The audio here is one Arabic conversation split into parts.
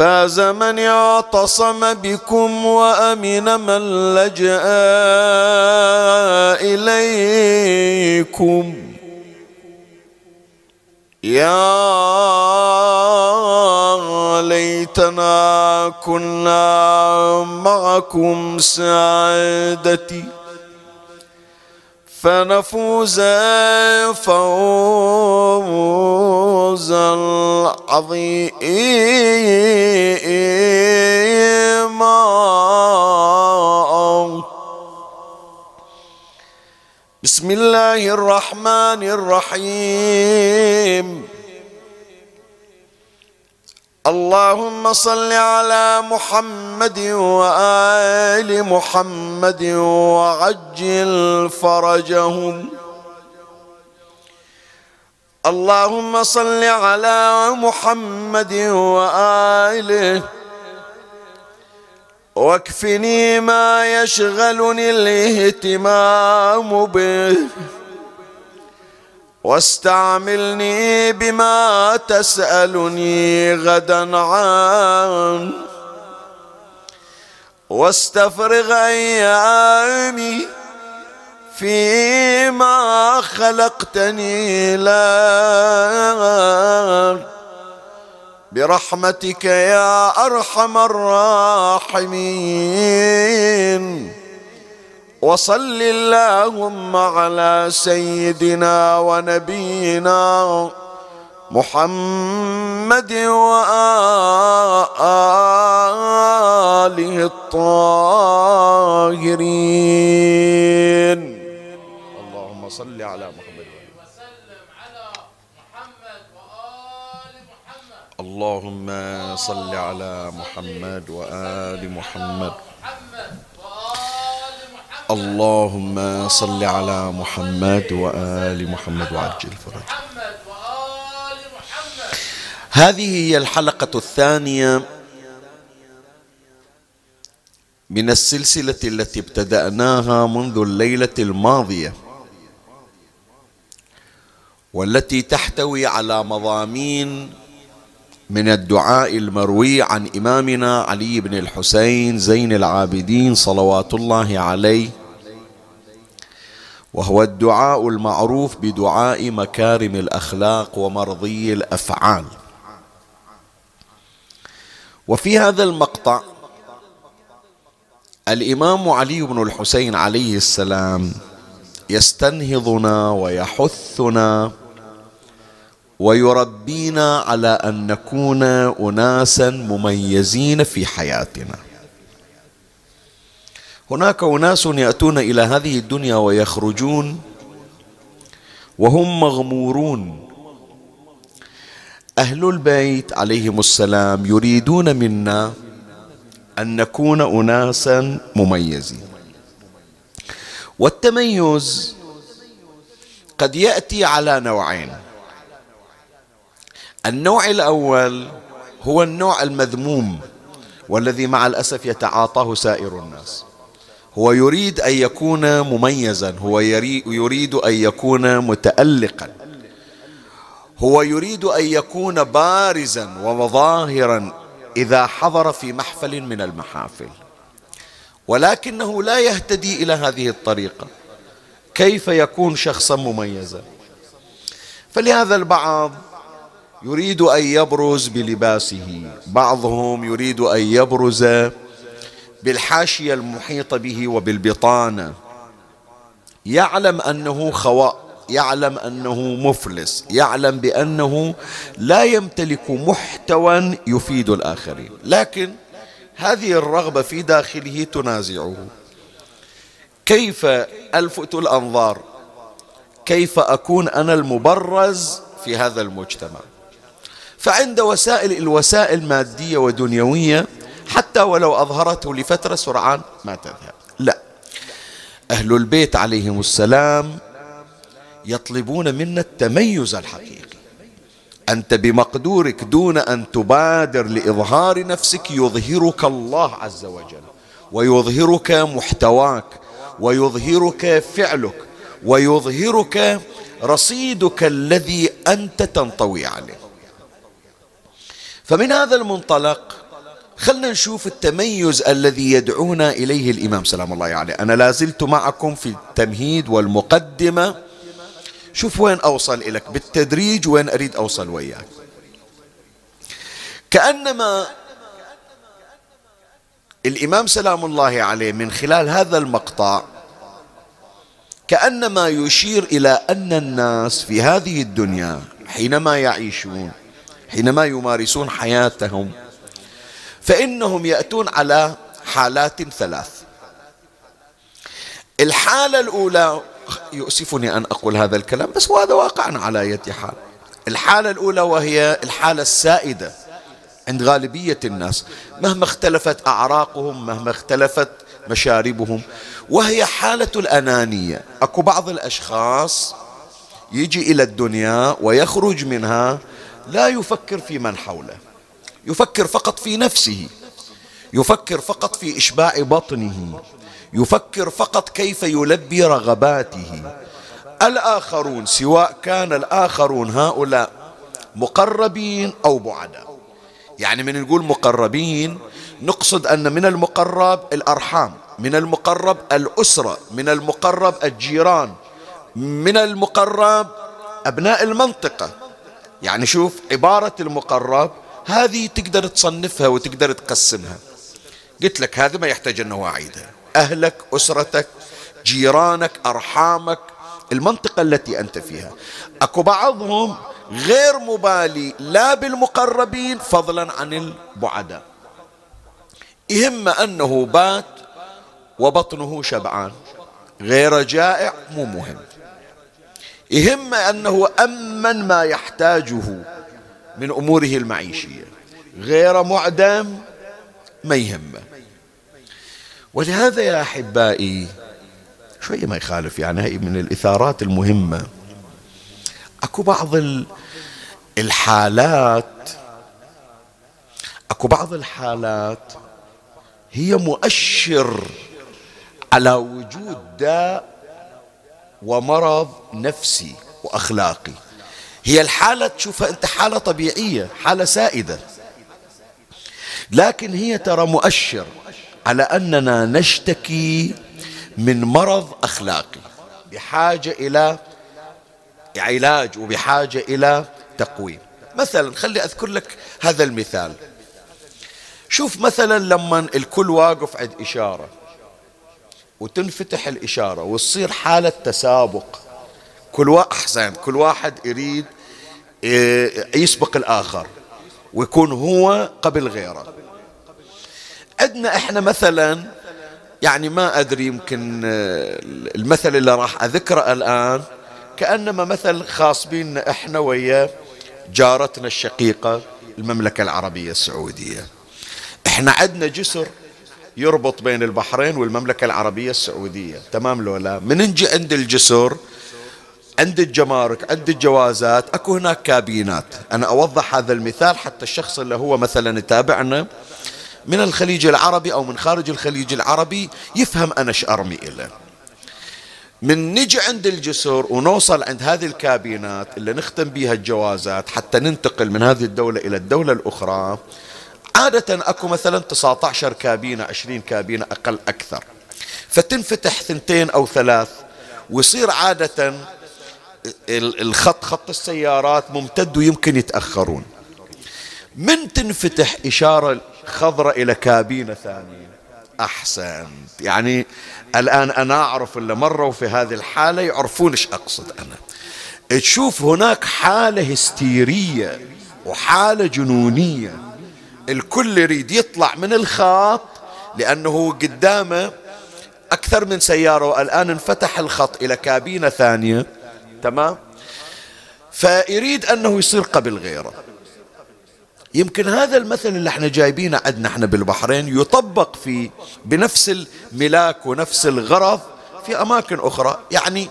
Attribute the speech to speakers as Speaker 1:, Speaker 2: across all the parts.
Speaker 1: فاز من اعتصم بكم وأمن من لجأ إليكم. يا ليتنا كنا معكم سعادتي. فنفوز فوزا عظيما بسم الله الرحمن الرحيم. اللهم صل على محمد وآل محمد وعجل فرجهم. اللهم صل على محمد وآله. واكفني ما يشغلني الإهتمام به. واستعملني بما تسألني غدا عن واستفرغ أيامي فيما خلقتني لك برحمتك يا أرحم الراحمين. وصل اللهم على سيدنا ونبينا محمد وآله الطاهرين. اللهم صل على محمد اللهم صل على محمد وآل محمد. اللهم صل على محمد وآل محمد وعجل فرج. هذه هي الحلقة الثانية من السلسلة التي ابتدأناها منذ الليلة الماضية والتي تحتوي على مضامين من الدعاء المروي عن إمامنا علي بن الحسين زين العابدين صلوات الله عليه. وهو الدعاء المعروف بدعاء مكارم الأخلاق ومرضي الأفعال. وفي هذا المقطع الإمام علي بن الحسين عليه السلام يستنهضنا ويحثنا ويربينا على أن نكون اناسا مميزين في حياتنا. هناك أناس يأتون إلى هذه الدنيا ويخرجون وهم مغمورون. أهل البيت عليهم السلام يريدون منا أن نكون اناسا مميزين. والتميز قد يأتي على نوعين. النوع الأول هو النوع المذموم والذي مع الأسف يتعاطاه سائر الناس. هو يريد أن يكون مميزا هو يريد أن يكون متالقا. هو يريد أن يكون بارزا ومظاهرا إذا حضر في محفل من المحافل. ولكنه لا يهتدي إلى هذه الطريقة. كيف يكون شخصا مميزا؟ فلهذا البعض يريد أن يبرز بلباسه. بعضهم يريد أن يبرز بالحاشية المحيطة به وبالبطانة يعلم أنه خواء يعلم أنه مفلس يعلم بأنه لا يمتلك محتوى يفيد الآخرين. لكن هذه الرغبة في داخله تنازعه. كيف ألفت الأنظار؟ كيف أكون أنا المبرز في هذا المجتمع؟ فعند وسائل الوسائل مادية ودنيوية حتى ولو أظهرته لفترة سرعان ما تذهب. لا. أهل البيت عليهم السلام يطلبون منا التميز الحقيقي. أنت بمقدورك دون أن تبادر لإظهار نفسك يظهرك الله عز وجل ويظهرك محتواك ويظهرك فعلك ويظهرك رصيدك الذي أنت تنطوي عليه. فمن هذا المنطلق خلنا نشوف التميز الذي يدعونا إليه الإمام. سلام الله عليه. أنا لازلت معكم في التمهيد والمقدمة. شوف وين أوصل إليك. بالتدريج وين أريد أوصل وياك. كأنما الإمام سلام الله عليه من خلال هذا المقطع كأنما يشير إلى أن الناس في هذه الدنيا حينما يعيشون حينما يمارسون حياتهم فإنهم يأتون على حالات ثلاث. الحالة الأولى يؤسفني أن أقول هذا الكلام بس وهذا واقع على أية حال. الحالة الأولى وهي الحالة السائدة عند غالبية الناس. مهما اختلفت أعراقهم مهما اختلفت مشاربهم وهي حالة الأنانية. أكو بعض الأشخاص يجي إلى الدنيا ويخرج منها لا يفكر في من حوله. يفكر فقط في نفسه. يفكر فقط في إشباع بطنه. يفكر فقط كيف يلبي رغباته. الآخرون سواء كان الآخرون هؤلاء مقربين أو بعداء. يعني من نقول مقربين نقصد أن من المقرب الأرحام من المقرب الأسرة من المقرب الجيران من المقرب أبناء المنطقة. يعني شوف عبارة المقرب هذه تقدر تصنفها وتقدر تقسمها. قلت لك هذا ما يحتاج أنه أعيدها أهلك أسرتك جيرانك أرحامك المنطقة التي أنت فيها. أكو بعضهم غير مبالي لا بالمقربين فضلا عن البعداء. يهم أنه بات وبطنه شبعان غير جائع مو مهم. يهم أنه أمن ما يحتاجه من أموره المعيشية. غير معدم ما يهمه ولهذا يا أحبائي شوية ما يخالف يعني هي من الإثارات المهمة. أكو بعض الحالات أكو بعض الحالات هي مؤشر على وجود داء ومرض نفسي وأخلاقي. هي الحالة تشوفها أنت حالة طبيعية حالة سائدة. لكن هي ترى مؤشر على أننا نشتكي من مرض أخلاقي بحاجة إلى علاج وبحاجة إلى تقويم. مثلا خلي أذكر لك هذا المثال. شوف مثلا لما الكل واقف عند إشارة. وتنفتح الإشارة وتصير حالة تسابق. كل واحد احسن كل واحد يريد إيه، يسبق الآخر ويكون هو قبل غيره. عندنا إحنا مثلا يعني ما أدري يمكن آه، المثل اللي راح أذكره الآن كأنما مثل خاص بينا إحنا ويا جارتنا الشقيقة المملكة العربية السعودية. إحنا عندنا جسر يربط بين البحرين والمملكة العربية السعودية. تمام لو لا من نجي عند الجسر عند الجمارك عند الجوازات أكو هناك كابينات. أنا أوضح هذا المثال حتى الشخص اللي هو مثلا يتابعنا من الخليج العربي أو من خارج الخليج العربي يفهم أنا إيش أرمي له من نجي عند الجسر ونوصل عند هذه الكابينات اللي نختم بها الجوازات حتى ننتقل من هذه الدولة إلى الدولة الأخرى عادة أكو مثلا 19 كابينة 20 كابينة أقل أكثر. فتنفتح ثنتين أو ثلاث ويصير عادة الخط خط السيارات ممتد ويمكن يتأخرون. من تنفتح إشارة خضراء إلى كابينة ثانية؟ أحسنت. يعني الآن أنا أعرف اللي مروا في هذه الحالة يعرفون إيش أقصد أنا. تشوف هناك حالة هستيرية وحالة جنونية. الكل يريد يطلع من الخط لأنه قدامه أكثر من سيارة والآن انفتح الخط إلى كابينة ثانية. تمام؟ فيريد أنه يصير قبل غيره. يمكن هذا المثل اللي إحنا جايبينه عندنا إحنا بالبحرين يطبق في بنفس الملاك ونفس الغرض في أماكن أخرى. يعني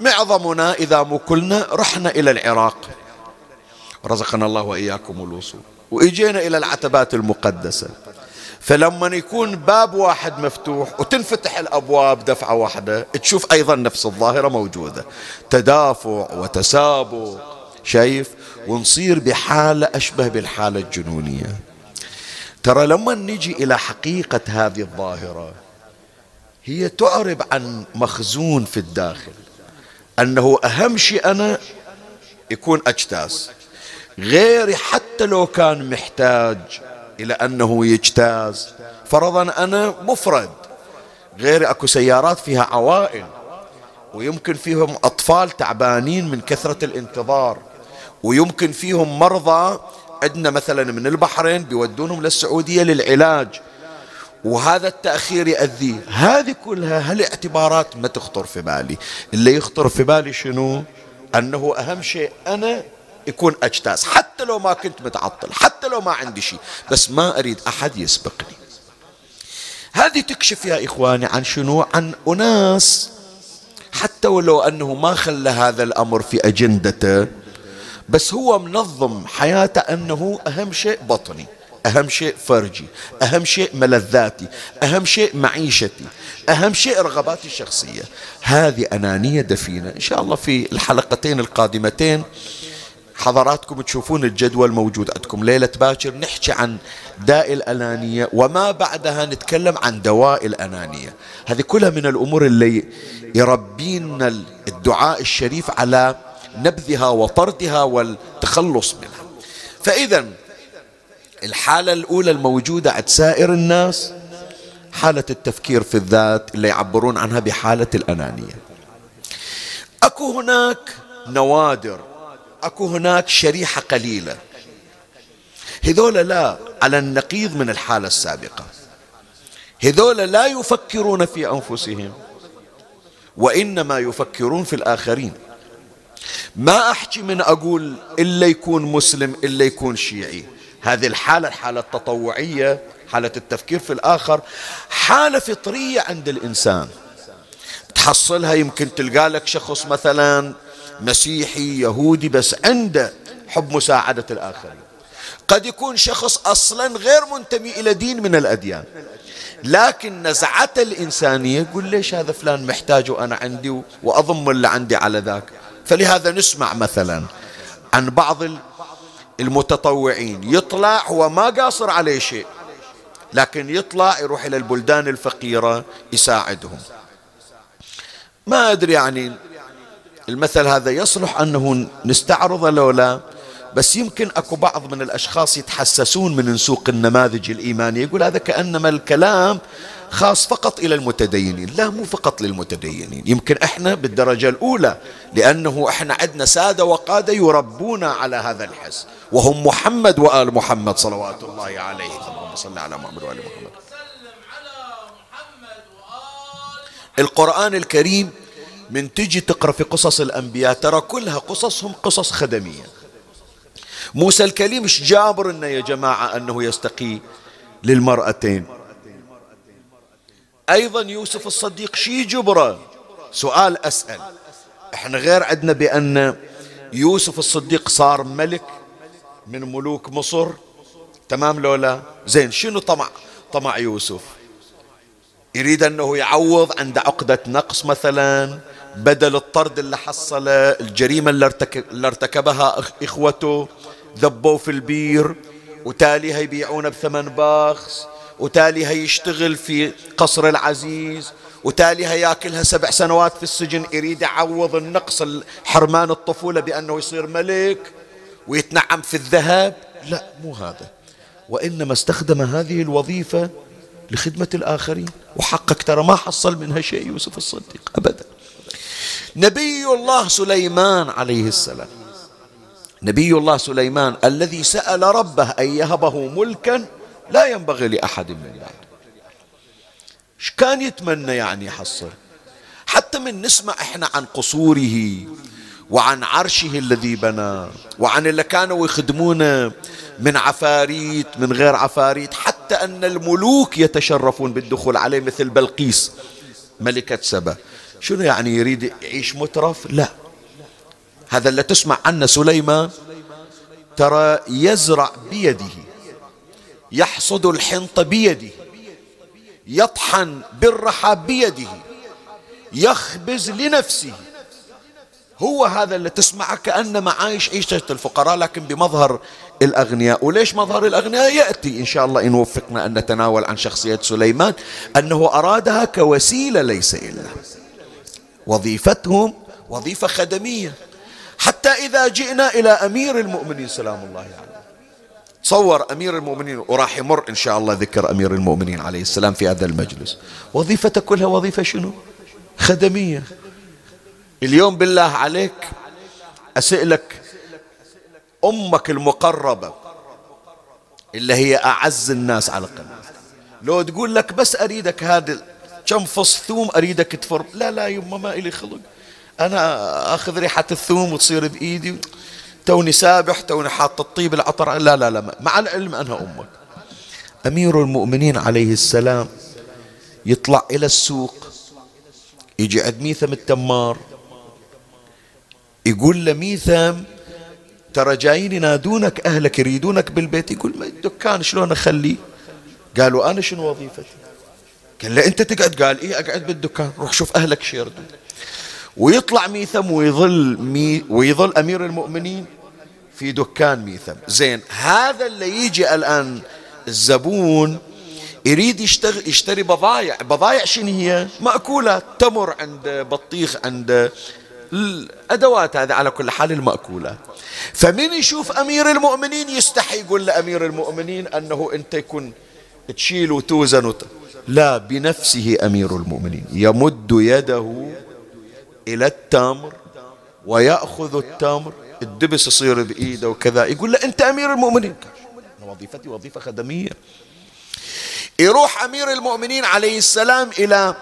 Speaker 1: معظمنا إذا مو كلنا رحنا إلى العراق. رزقنا الله وإياكم الوصول. وإجينا إلى العتبات المقدسة. فلما يكون باب واحد مفتوح وتنفتح الأبواب دفعة واحدة تشوف أيضا نفس الظاهرة موجودة. تدافع وتسابق شايف؟ ونصير بحالة أشبه بالحالة الجنونية. ترى لما نجي إلى حقيقة هذه الظاهرة هي تعرب عن مخزون في الداخل. أنه أهم شيء أنا يكون أجتاز غيري حتى لو كان محتاج إلى أنه يجتاز. فرضا أنا مفرد. غير أكو سيارات فيها عوائل. ويمكن فيهم أطفال تعبانين من كثرة الانتظار. ويمكن فيهم مرضى عندنا مثلا من البحرين بيودونهم للسعودية للعلاج. وهذا التأخير يأذيه هذه كلها هالاعتبارات ما تخطر في بالي. اللي يخطر في بالي شنو؟ أنه أهم شيء أنا يكون أجتاز حتى لو ما كنت متعطل حتى لو ما عندي شيء بس ما أريد أحد يسبقني. هذه تكشف يا إخواني عن شنو؟ عن أناس. حتى ولو أنه ما خلى هذا الأمر في أجندته بس هو منظم حياته أنه أهم شيء بطني أهم شيء فرجي أهم شيء ملذاتي أهم شيء معيشتي أهم شيء رغباتي الشخصية. هذه أنانية دفينة. إن شاء الله في الحلقتين القادمتين حضراتكم تشوفون الجدول موجود عندكم. ليلة باكر نحكي عن داء الأنانية وما بعدها نتكلم عن دواء الأنانية. هذه كلها من الأمور اللي يربينا الدعاء الشريف على نبذها وطردها والتخلص منها. فإذا الحالة الأولى الموجودة عند سائر الناس حالة التفكير في الذات اللي يعبرون عنها بحالة الأنانية. أكو هناك نوادر أكو هناك شريحة قليلة. هذول لا على النقيض من الحالة السابقة. هذول لا يفكرون في أنفسهم وإنما يفكرون في الآخرين. ما أحكي من أقول إلا يكون مسلم إلا يكون شيعي. هذه الحالة الحالة التطوعية حالة التفكير في الآخر حالة فطرية عند الإنسان. تحصلها يمكن تلقى لك شخص مثلا مسيحي يهودي بس عنده حب مساعدة الآخرين. قد يكون شخص أصلا غير منتمي إلى دين من الأديان. لكن نزعته الإنسانية يقول ليش هذا فلان محتاج وأنا عندي وأضم اللي عندي على ذاك. فلهذا نسمع مثلا عن بعض المتطوعين. يطلع هو ما قاصر عليه شيء لكن يطلع يروح إلى البلدان الفقيرة يساعدهم. ما أدري يعني المثل هذا يصلح أنه نستعرضه لو لا بس يمكن أكو بعض من الأشخاص يتحسسون من نسوق النماذج الإيمانية يقول هذا كأنما الكلام خاص فقط إلى المتدينين لا مو فقط للمتدينين يمكن إحنا بالدرجة الأولى لأنه إحنا عندنا سادة وقادة يربونا على هذا الحس وهم محمد وآل محمد صلوات الله عليه. اللهم صل على محمد وآل محمد. القرآن الكريم من تجي تقرأ في قصص الأنبياء ترى كلها قصصهم قصص خدمية. موسى الكليم مش جابر إنه يا جماعة أنه يستقي للمرأتين؟ أيضا يوسف الصديق شي جبرة؟ سؤال أسأل. إحنا غير عندنا بأن يوسف الصديق صار ملك من ملوك مصر. تمام لولا زين شنو طمع طمع يوسف؟ يريد أنه يعوض عند عقدة نقص مثلا بدل الطرد اللي حصله الجريمة اللي, ارتكب اللي ارتكبها إخوته ذبوا في البير وتالي يبيعونه بثمن باخس وتالي يشتغل في قصر العزيز وتالي ياكلها سبع سنوات في السجن يريد يعوض النقص حرمان الطفولة بأنه يصير ملك ويتنعم في الذهب. لا مو هذا. وإنما استخدم هذه الوظيفة لخدمة الآخرين. وحقق ترى ما حصل منها شيء يوسف الصديق أبدا. نبي الله سليمان عليه السلام. نبي الله سليمان الذي سأل ربه أن يهبه ملكا لا ينبغي لأحد من بعده إيش كان يتمنى يعني يحصل؟ حتى من نسمع إحنا عن قصوره وعن عرشه الذي بنى وعن اللي كانوا يخدمونه من عفاريت من غير عفاريت حتى أن الملوك يتشرفون بالدخول عليه مثل بلقيس ملكة سبأ. شنو يعني يريد يعيش مترف؟ لا. هذا اللي تسمع عنه سليمان ترى يزرع بيده يحصد الحنطة بيده يطحن بالرحى بيده يخبز لنفسه. هو هذا اللي تسمعه كأنما عايش عيشة الفقراء لكن بمظهر الأغنياء. وليش مظهر الأغنياء؟ يأتي إن شاء الله إن وفقنا أن نتناول عن شخصية سليمان أنه أرادها كوسيلة ليس إلا. وظيفتهم وظيفة خدمية. حتى إذا جئنا إلى أمير المؤمنين سلام الله عليه. يعني. تصور أمير المؤمنين وراح يمر إن شاء الله ذكر أمير المؤمنين عليه السلام في هذا المجلس. وظيفته كلها وظيفة شنو؟ خدمية. اليوم بالله عليك أسألك أمك المقربة اللي هي أعز الناس على قلبك لو تقول لك بس أريدك هذا كم فص ثوم أريدك تفر؟ لا لا يما ما إلي خلق. أنا أخذ ريحة الثوم وتصير بإيدي توني سابح توني حاط الطيب العطر. لا لا لا مع العلم أنها أمك. أمير المؤمنين عليه السلام يطلع إلى السوق يجي عند ميثم التمار يقول له ميثم ترى جايين ينادونك أهلك يريدونك بالبيت. يقول ما الدكان شلون أخليه؟ قالوا أنا شنو وظيفتي؟ قال له أنت تقعد؟ قال إيه أقعد بالدكان روح شوف أهلك شو يردون ويطلع ميثم ويظل مي ويظل أمير المؤمنين في دكان ميثم. زين هذا اللي يجي الآن الزبون يريد يشتغل يشتري بضايع. بضايع شنو هي؟ مأكولات. تمر عند بطيخ عند الأدوات هذه على كل حال المأكولات. فمن يشوف أمير المؤمنين؟ يستحي يقول لأمير المؤمنين أنه أنت يكون تشيل وتوزن وت... لا بنفسه أمير المؤمنين. يمد يده إلى التمر ويأخذ التمر. الدبس يصير بإيده وكذا. يقول له أنت أمير المؤمنين. وظيفتي وظيفة خدمية. يروح أمير المؤمنين عليه السلام إلى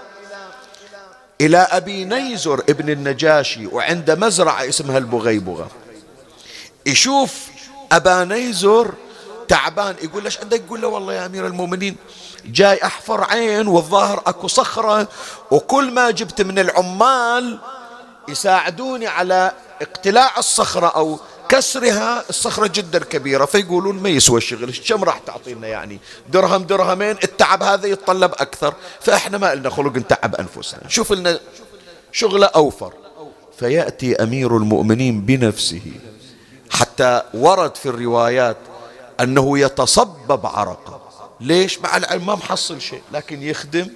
Speaker 1: إلى أبي نيزر ابن النجاشي وعند مزرعة اسمها البغيبغة. يشوف أبا نيزر تعبان يقول ليش عندك؟ يقول له والله يا أمير المؤمنين جاي أحفر عين والظاهر أكو صخرة وكل ما جبت من العمال يساعدوني على اقتلاع الصخرة أو كسرها الصخرة جدا كبيرة فيقولون ما يسوى الشغل كم راح تعطينا يعني؟ درهم درهمين التعب هذا يتطلب أكثر فإحنا ما لنا خلق نتعب أنفسنا. شوف لنا شغلة أوفر فيأتي أمير المؤمنين بنفسه حتى ورد في الروايات أنه يتصبب عرقه. ليش؟ مع العلم ما محصل شيء لكن يخدم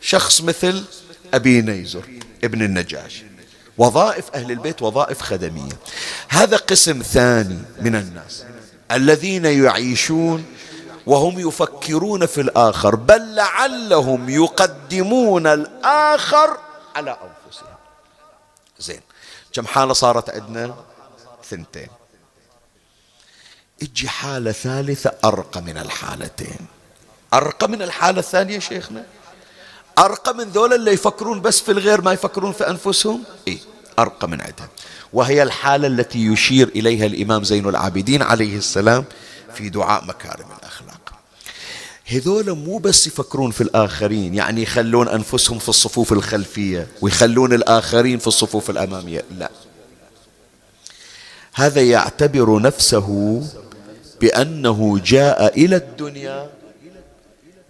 Speaker 1: شخص مثل أبي نيزر ابن النجاش. وظائف أهل البيت وظائف خدمية. هذا قسم ثاني من الناس الذين يعيشون وهم يفكرون في الآخر بل لعلهم يقدمون الآخر على أنفسهم. زين كم حالة صارت عندنا؟ ثنتين. أجي حالة ثالثة أرقى من الحالتين. أرقى من الحالة الثانية شيخنا؟ أرقى من ذولا اللي يفكرون بس في الغير ما يفكرون في أنفسهم؟ إيه أرقى من عندها وهي الحالة التي يشير إليها الإمام زين العابدين عليه السلام في دعاء مكارم الأخلاق. هذول مو بس يفكرون في الآخرين يعني يخلون أنفسهم في الصفوف الخلفية ويخلون الآخرين في الصفوف الأمامية. لا. هذا يعتبر نفسه بأنه جاء إلى الدنيا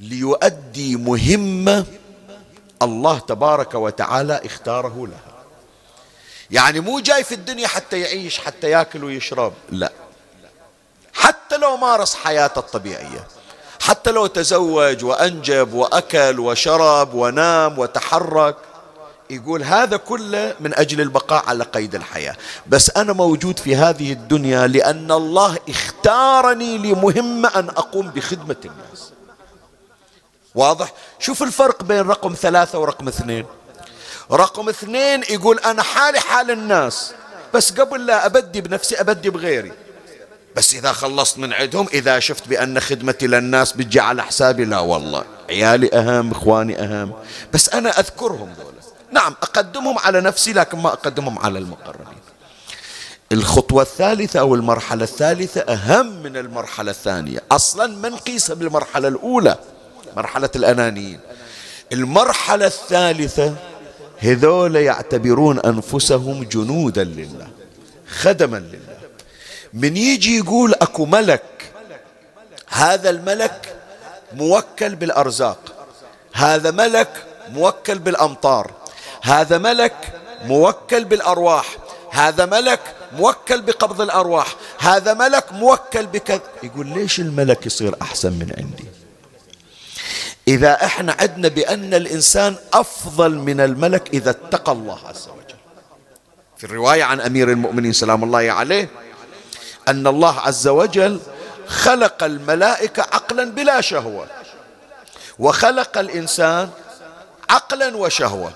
Speaker 1: ليؤدي مهمة الله تبارك وتعالى اختاره لها. يعني مو جاي في الدنيا حتى يعيش حتى ياكل ويشرب لا. حتى لو مارس حياته الطبيعية حتى لو تزوج وأنجب وأكل وشرب ونام وتحرك يقول هذا كله من أجل البقاء على قيد الحياة. بس أنا موجود في هذه الدنيا لأن الله اختارني لمهمة أن أقوم بخدمة الناس. واضح؟ شوف الفرق بين رقم ثلاثة ورقم اثنين. رقم اثنين يقول أنا حالي حال الناس. بس قبل لا أبدي بنفسي أبدي بغيري. بس إذا خلصت من عندهم إذا شفت بأن خدمتي للناس بتجي على حسابي لا والله. عيالي أهم إخواني أهم. بس أنا أذكرهم دولة نعم أقدمهم على نفسي لكن ما أقدمهم على المقربين. الخطوة الثالثة أو المرحلة الثالثة أهم من المرحلة الثانية. أصلا ما نقيسها بالمرحلة الأولى؟ مرحلة الأنانيين. المرحلة الثالثة هذول يعتبرون أنفسهم جنودا لله خدما لله. من يجي يقول أكو ملك هذا الملك موكل بالأرزاق هذا ملك موكل بالأمطار. هذا ملك موكل بالأرواح هذا ملك موكل بقبض الأرواح هذا ملك موكل بكذا يقول ليش الملك يصير أحسن من عندي؟ إذا إحنا عدنا بأن الإنسان أفضل من الملك إذا اتقى الله عز وجل. في الرواية عن أمير المؤمنين سلام الله عليه أن الله عز وجل خلق الملائكة عقلا بلا شهوة وخلق الإنسان عقلا وشهوة.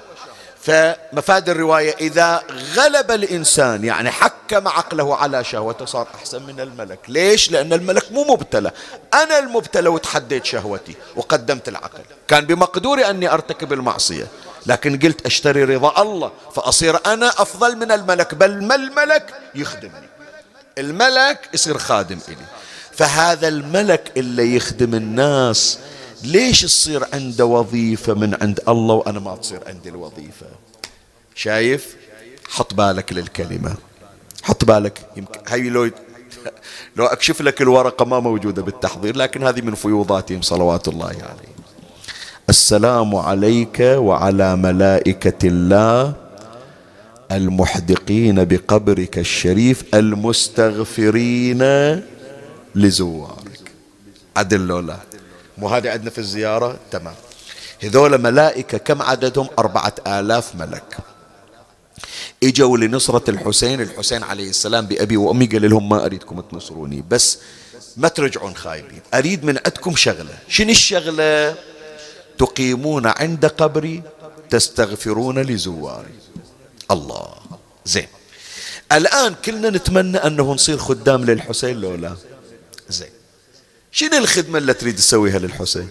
Speaker 1: فمفاد الرواية إذا غلب الإنسان يعني حكم عقله على شهوته صار أحسن من الملك. ليش؟ لأن الملك مو مبتلى. أنا المبتلى وتحديت شهوتي وقدمت العقل. كان بمقدوري أني أرتكب المعصية لكن قلت أشتري رضا الله فأصير أنا أفضل من الملك بل ما الملك يخدمني. الملك يصير خادم إلي. فهذا الملك اللي يخدم الناس ليش تصير عنده وظيفة من عند الله وأنا ما تصير عندي الوظيفة؟ شايف؟ حط بالك للكلمة. حط بالك. يمكن هاي لو لو أكشف لك الورقة ما موجودة بالتحضير لكن هذه من فيوضاتهم صلوات الله عليه السلام عليك وعلى ملائكة الله المحدقين بقبرك الشريف المستغفرين لزوارك. عدل لولا. مو هذه عندنا في الزيارة؟ تمام. هذول ملائكة كم عددهم؟ أربعة آلاف ملك. إجوا لنصرة الحسين الحسين عليه السلام بأبي وأمي قال لهم ما أريدكم تنصروني بس ما ترجعون خايبين. أريد من عندكم شغلة. شنو الشغلة؟ تقيمون عند قبري تستغفرون لزواري. الله. زين. الآن كلنا نتمنى أنه نصير خدام للحسين لو لا زين. شنو الخدمة اللي تريد تسويها للحسين؟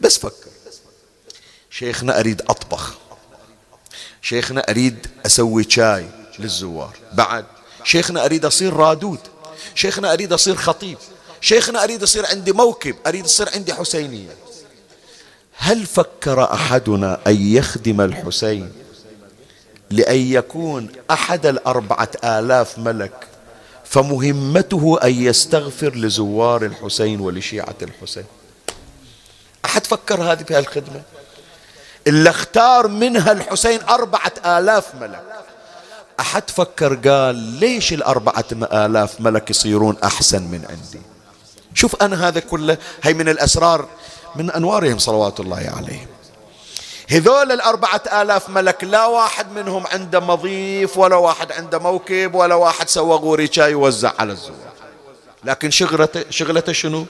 Speaker 1: بس فكر. شيخنا أريد أطبخ. شيخنا أريد أسوي شاي للزوار. بعد. شيخنا أريد أصير رادود. شيخنا أريد أصير خطيب. شيخنا أريد أصير عندي موكب. أريد أصير عندي حسينية. هل فكر أحدنا أن يخدم الحسين لأن يكون أحد الأربعة آلاف ملك فمهمته أن يستغفر لزوار الحسين ولشيعة الحسين. أحد فكر هذه في الخدمة اللي اختار منها الحسين أربعة آلاف ملك. أحد فكر قال ليش الأربعة آلاف ملك يصيرون أحسن من عندي؟ شوف أنا هذا كله هي من الأسرار من أنوارهم صلوات الله عليهم. هذول الأربعة آلاف ملك لا واحد منهم عنده مضيف ولا واحد عنده موكب ولا واحد سوى غوري شاي يوزع على الزوار. لكن شغلته شغلته شنو؟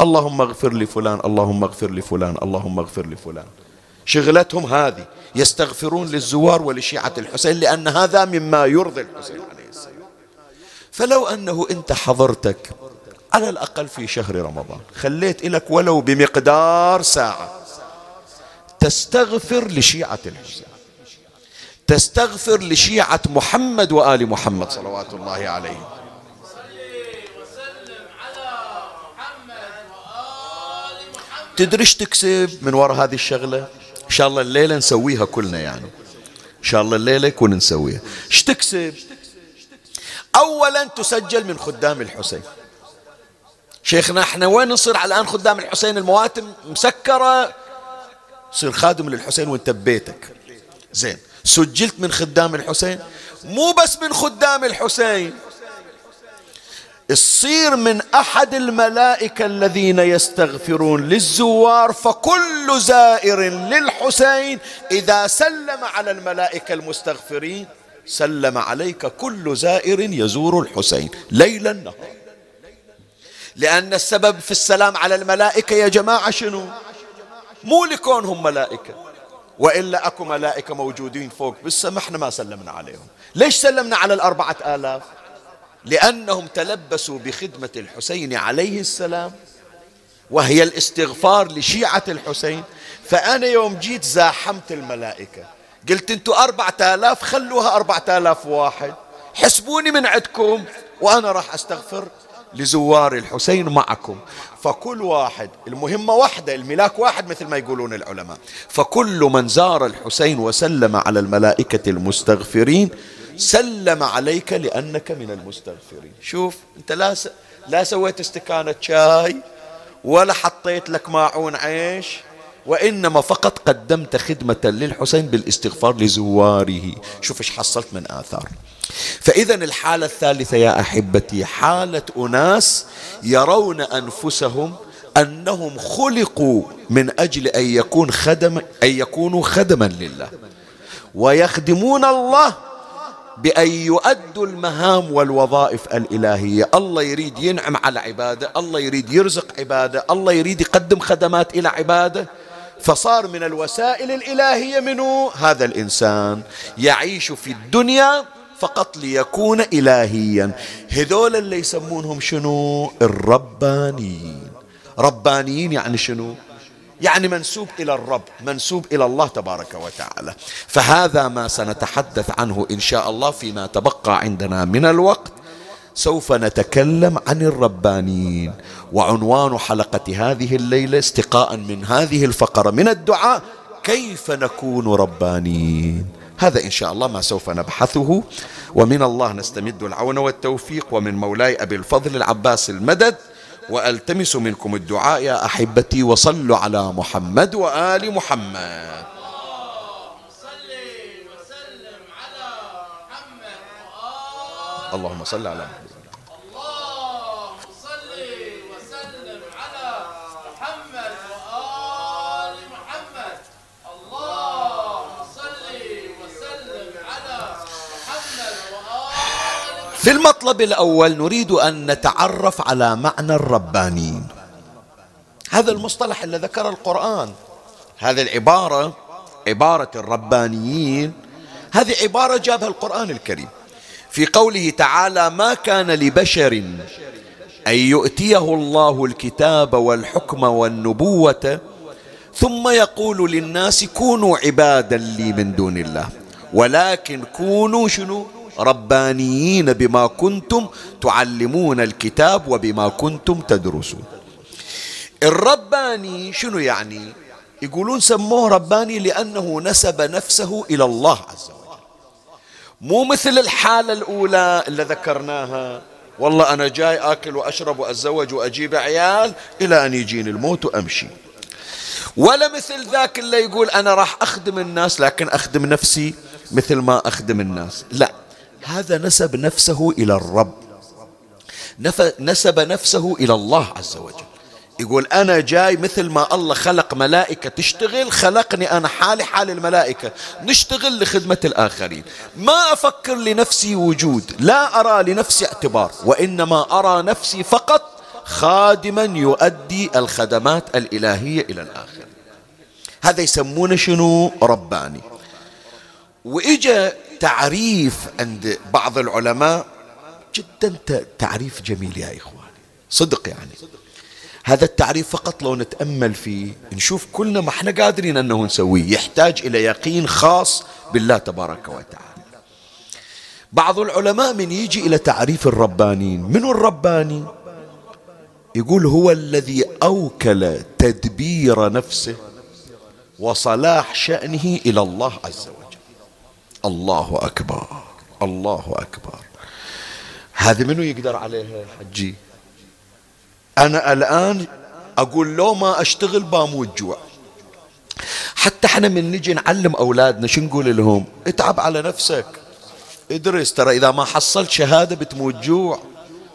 Speaker 1: اللهم اغفر لفلان اللهم اغفر لفلان اللهم اغفر لفلان شغلتهم هذه يستغفرون للزوار ولشيعة الحسين لأن هذا مما يرضي الحسين عليه السلام. فلو أنه أنت حضرتك على الأقل في شهر رمضان خليت لك ولو بمقدار ساعة تستغفر لشيعة الحسين. تستغفر لشيعة محمد وآل محمد صلوات الله عليهم تدري إيش تكسب من وراء هذه الشغلة؟ إن شاء الله الليلة نسويها كلنا يعني. إن شاء الله الليلة يكون نسويها. إيش تكسب؟ اولا تسجل من خدام الحسين. شيخنا إحنا وين نصير الآن خدام الحسين؟ المواتم مسكرة تصير خادم للحسين وانت ببيتك. زين. سجلت من خدام الحسين؟ مو بس من خدام الحسين. تصير من أحد الملائكة الذين يستغفرون للزوار فكل زائر للحسين إذا سلم على الملائكة المستغفرين سلم عليك كل زائر يزور الحسين. ليلا نهار. لأن السبب في السلام على الملائكة يا جماعة شنو؟ مو لكونهم ملائكة. وإلا أكو ملائكة موجودين فوق بالسماء إحنا ما سلمنا عليهم. ليش سلمنا على الأربعة آلاف؟ لأنهم تلبسوا بخدمة الحسين عليه السلام وهي الاستغفار لشيعة الحسين. فأنا يوم جيت زاحمت الملائكة. قلت أنتوا أربعة آلاف خلوها أربعة آلاف واحد. حسبوني من عندكم وأنا راح أستغفر. لزوار الحسين معكم. فكل واحد المهمة واحدة الملاك واحد مثل ما يقولون العلماء. فكل من زار الحسين وسلم على الملائكة المستغفرين سلم عليك لأنك من المستغفرين. شوف أنت لا س... لا سويت استكانة شاي ولا حطيت لك ماعون عيش. وإنما فقط قدمت خدمة للحسين بالاستغفار لزواره. شوف إيش حصلت من آثار. فإذا الحالة الثالثة يا أحبتي حالة أناس يرون أنفسهم أنهم خلقوا من أجل أن يكون خدم أن يكونوا خدما لله. ويخدمون الله بأن يؤدوا المهام والوظائف الإلهية. الله يريد ينعم على عباده الله يريد يرزق عباده الله يريد يقدم خدمات إلى عباده. فصار من الوسائل الإلهية منه هذا الإنسان يعيش في الدنيا فقط ليكون إلهيا. هذول اللي يسمونهم شنو؟ الربانيين. ربانيين يعني شنو؟ يعني منسوب إلى الرب منسوب إلى الله تبارك وتعالى. فهذا ما سنتحدث عنه إن شاء الله فيما تبقى عندنا من الوقت. سوف نتكلم عن الربانيين. وعنوان حلقة هذه الليلة استقاء من هذه الفقرة من الدعاء كيف نكون ربانيين؟ هذا إن شاء الله ما سوف نبحثه. ومن الله نستمد العون والتوفيق. ومن مولاي أبي الفضل العباس المدد. وألتمس منكم الدعاء يا أحبتي وصلوا على محمد وآل محمد. اللهم صل على محمد. في المطلب الأول نريد أن نتعرف على معنى الربانيين. هذا المصطلح اللي ذكر القرآن. هذه العبارة عبارة الربانيين. هذه عبارة جابها القرآن الكريم. في قوله تعالى ما كان لبشر أن يؤتيه الله الكتاب والحكم والنبوة ثم يقول للناس كونوا عبادا لي من دون الله ولكن كونوا شنو؟ ربانيين بما كنتم تعلمون الكتاب وبما كنتم تدرسون. الرباني شنو يعني؟ يقولون سموه رباني لأنه نسب نفسه إلى الله عز وجل. مو مثل الحالة الأولى اللي ذكرناها. والله أنا جاي آكل وأشرب وأتزوج وأجيب عيال إلى أن يجيني الموت وأمشي. ولا مثل ذاك اللي يقول أنا راح أخدم الناس لكن أخدم نفسي مثل ما أخدم الناس. لا هذا نسب نفسه إلى الرب. نسب نفسه إلى الله عز وجل. يقول أنا جاي مثل ما الله خلق ملائكة تشتغل خلقني أنا حالي حال الملائكة. نشتغل لخدمة الآخرين. ما أفكر لنفسي وجود لا أرى لنفسي اعتبار وإنما أرى نفسي فقط خادما يؤدي الخدمات الإلهية إلى الآخر. هذا يسمونه شنو؟ رباني. وإجا تعريف عند بعض العلماء جدا تعريف جميل يا إخواني. صدق يعني. هذا التعريف فقط لو نتأمل فيه نشوف كلنا ما إحنا قادرين أنه نسويه. يحتاج إلى يقين خاص بالله تبارك وتعالى. بعض العلماء من يجي إلى تعريف الربانين من الرباني؟ يقول هو الذي أوكل تدبير نفسه وصلاح شأنه إلى الله عز وجل. الله أكبر الله أكبر. هذه منو يقدر عليها حجي؟ أنا الآن أقول لو ما أشتغل باموت جوع حتى إحنا من نجي نعلم أولادنا شو نقول لهم؟ اتعب على نفسك. ادرس ترى إذا ما حصلت شهادة بتموت جوع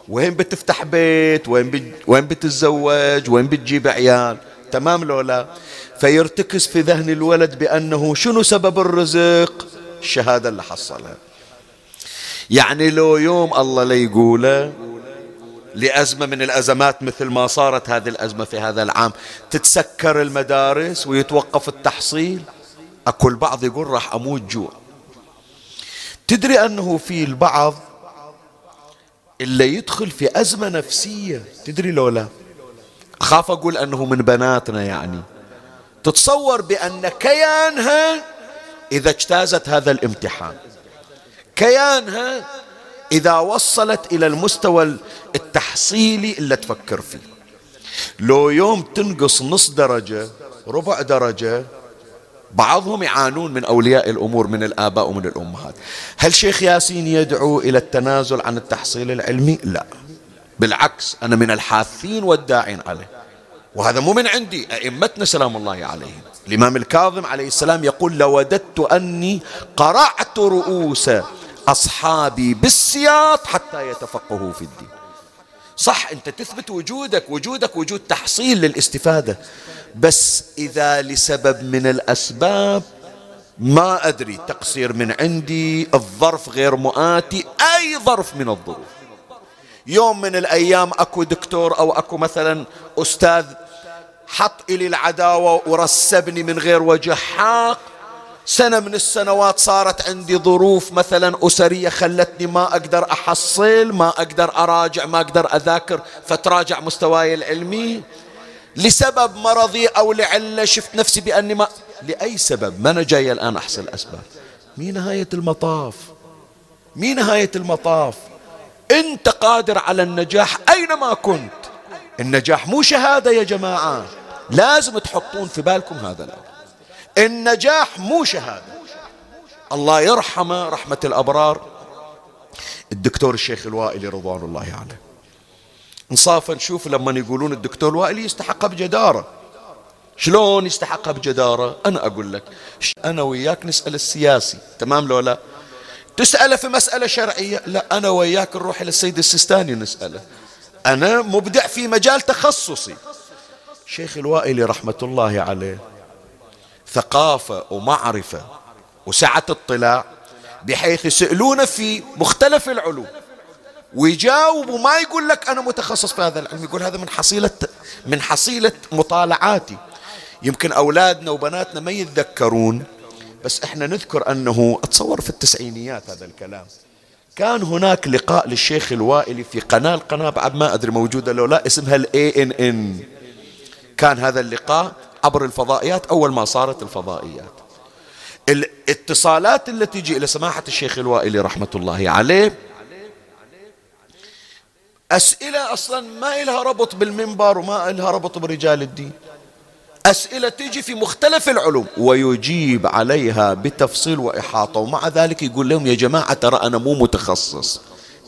Speaker 1: وين بتفتح بيت؟ وين بت... وين بتتزوج؟ وين بتجيب عيال؟ تمام لو لا؟ فيرتكز في ذهن الولد بأنه شنو سبب الرزق؟ الشهادة اللي حصلها. يعني لو يوم الله لا يقوله لأزمة من الأزمات مثل ما صارت هذه الأزمة في هذا العام. تتسكر المدارس ويتوقف التحصيل. أكو البعض يقول راح أموت جوع. تدري أنه في البعض اللي يدخل في أزمة نفسية تدري لولا أخاف أقول أنه من بناتنا يعني. تتصور بأن كيانها إذا اجتازت هذا الامتحان. كيانها إذا وصلت إلى المستوى التحصيلي اللي تفكر فيه. لو يوم تنقص نص درجة ربع درجة بعضهم يعانون من أولياء الأمور من الآباء ومن الأمهات. هل شيخ ياسين يدعو إلى التنازل عن التحصيل العلمي؟ لا. بالعكس أنا من الحاثين والداعين عليه. وهذا مو من عندي أئمتنا سلام الله عليهم. الإمام الكاظم عليه السلام يقول لوددت أني قرعت رؤوس أصحابي بالسياط حتى يتفقهوا في الدين. صح أنت تثبت وجودك وجودك وجود تحصيل للاستفادة. بس إذا لسبب من الأسباب ما أدري تقصير من عندي الظرف غير مؤاتي أي ظرف من الظروف. يوم من الأيام أكو دكتور أو أكو مثلا أستاذ حط إلي العداوة ورسبني من غير وجه حاق سنة من السنوات صارت عندي ظروف مثلا أسرية خلتني ما أقدر أحصل ما أقدر أراجع ما أقدر أذاكر فتراجع مستواي العلمي. لسبب مرضي أو لعلة شفت نفسي بأني ما لأي سبب؟ ما أنا جاي الآن أحصل أسباب. مي نهاية المطاف؟ مي نهاية المطاف؟ أنت قادر على النجاح أينما كنت. النجاح مو شهادة يا جماعة لازم تحطون في بالكم هذا الأمر. النجاح مو شهادة. الله يرحمه رحمة الأبرار. الدكتور الشيخ الوائلي رضوان الله عليه. انصافا نشوف لما يقولون الدكتور الوائلي يستحق بجدارة. شلون يستحقها بجدارة؟ أنا أقول لك أنا وياك نسأل السياسي تمام لو لا؟ تسأله في مسألة شرعية؟ لا أنا وياك نروح إلى السيد السيستاني نسأله. أنا مبدع في مجال تخصصي. شيخ الوائلي رحمة الله عليه ثقافة ومعرفة وسعة اطلاع بحيث يسألونه في مختلف العلوم ويجاوب وما يقول لك أنا متخصص في هذا العلم يقول هذا من حصيلة من حصيلة مطالعاتي. يمكن أولادنا وبناتنا ما يتذكرون بس إحنا نذكر أنه أتصور في التسعينيات هذا الكلام. كان هناك لقاء للشيخ الوائلي في قناة القناة بعد ما أدري موجودة لو لا اسمها الاي ان ان كان هذا اللقاء عبر الفضائيات أول ما صارت الفضائيات. الاتصالات التي تجي إلى سماحة الشيخ الوائلي رحمة الله عليه أسئلة أصلا ما إلها ربط بالمنبر وما إلها ربط برجال الدين. أسئلة تجي في مختلف العلوم ويجيب عليها بتفصيل وإحاطة ومع ذلك يقول لهم يا جماعة ترى أنا مو متخصص.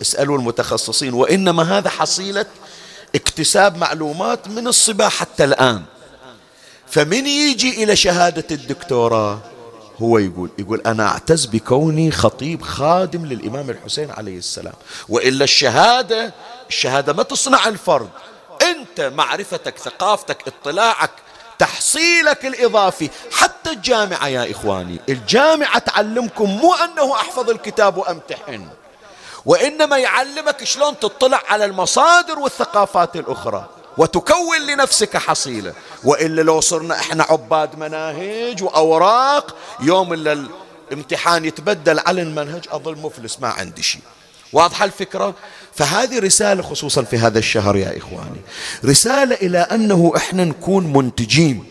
Speaker 1: اسألوا المتخصصين وإنما هذا حصيلة اكتساب معلومات من الصبا حتى الآن. فمن يجي إلى شهادة الدكتوراه؟ هو يقول يقول أنا أعتز بكوني خطيب خادم للإمام الحسين عليه السلام. وإلا الشهادة الشهادة ما تصنع الفرد. أنت معرفتك ثقافتك اطلاعك تحصيلك الإضافي. حتى الجامعة يا إخواني الجامعة تعلمكم مو أنه أحفظ الكتاب وأمتحن. وإنما يعلمك شلون تطلع على المصادر والثقافات الأخرى. وتكون لنفسك حصيلة. وإلا لو صرنا إحنا عباد مناهج وأوراق يوم إلا الامتحان يتبدل على المنهج أظل مفلس ما عندي شيء. واضحة الفكرة؟ فهذه رسالة خصوصا في هذا الشهر يا إخواني. رسالة إلى أنه إحنا نكون منتجين.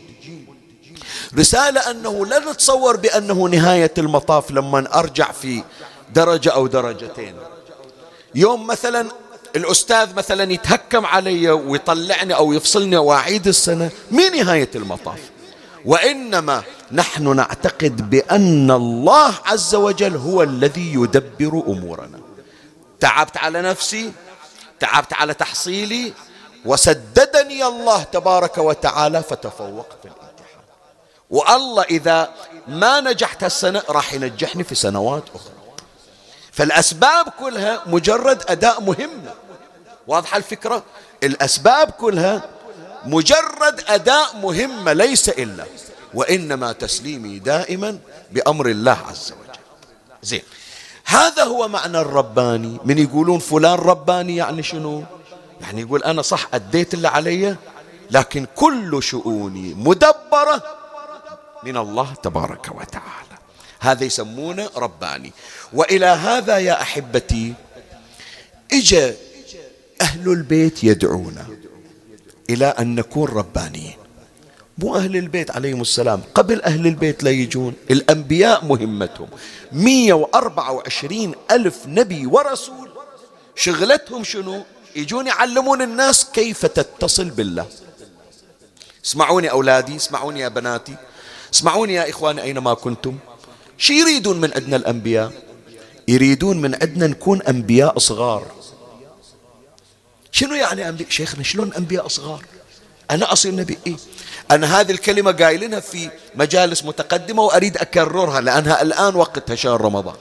Speaker 1: رسالة أنه لا نتصور بأنه نهاية المطاف لما أرجع في درجة أو درجتين. يوم مثلا الأستاذ مثلا يتهكم علي ويطلعني أو يفصلني وأعيد السنة مين نهاية المطاف؟ وإنما نحن نعتقد بأن الله عز وجل هو الذي يدبر أمورنا. تعبت على نفسي تعبت على تحصيلي وسددني الله تبارك وتعالى فتفوقت في الامتحان. والله إذا ما نجحت هالسنة راح ينجحني في سنوات أخرى. فالأسباب كلها مجرد أداء مهمة واضحة الفكرة؟ الأسباب كلها مجرد أداء مهمة ليس إلا وإنما تسليمي دائما بأمر الله عز وجل. زين. هذا هو معنى الرباني. من يقولون فلان رباني يعني شنو؟ يعني يقول أنا صح أديت اللي علي لكن كل شؤوني مدبرة من الله تبارك وتعالى. هذا يسمونه رباني. وإلى هذا يا أحبتي اجى أهل البيت يدعونا إلى أن نكون ربانيين. مو أهل البيت عليهم السلام. قبل أهل البيت لا يجون. الأنبياء مهمتهم. 124 ألف نبي ورسول. شغلتهم شنو؟ يجون يعلمون الناس كيف تتصل بالله. اسمعوني أولادي اسمعوني يا بناتي. اسمعوني يا إخواني أينما كنتم. شو يريدون من عندنا الأنبياء؟ يريدون من عندنا نكون أنبياء صغار. شنو يعني أنبياء شيخنا شلون أنبياء صغار أنا أصير نبي إيه؟ أنا هذه الكلمة قايلينها في مجالس متقدمة وأريد أكررها لأنها الآن وقتها شهر رمضان.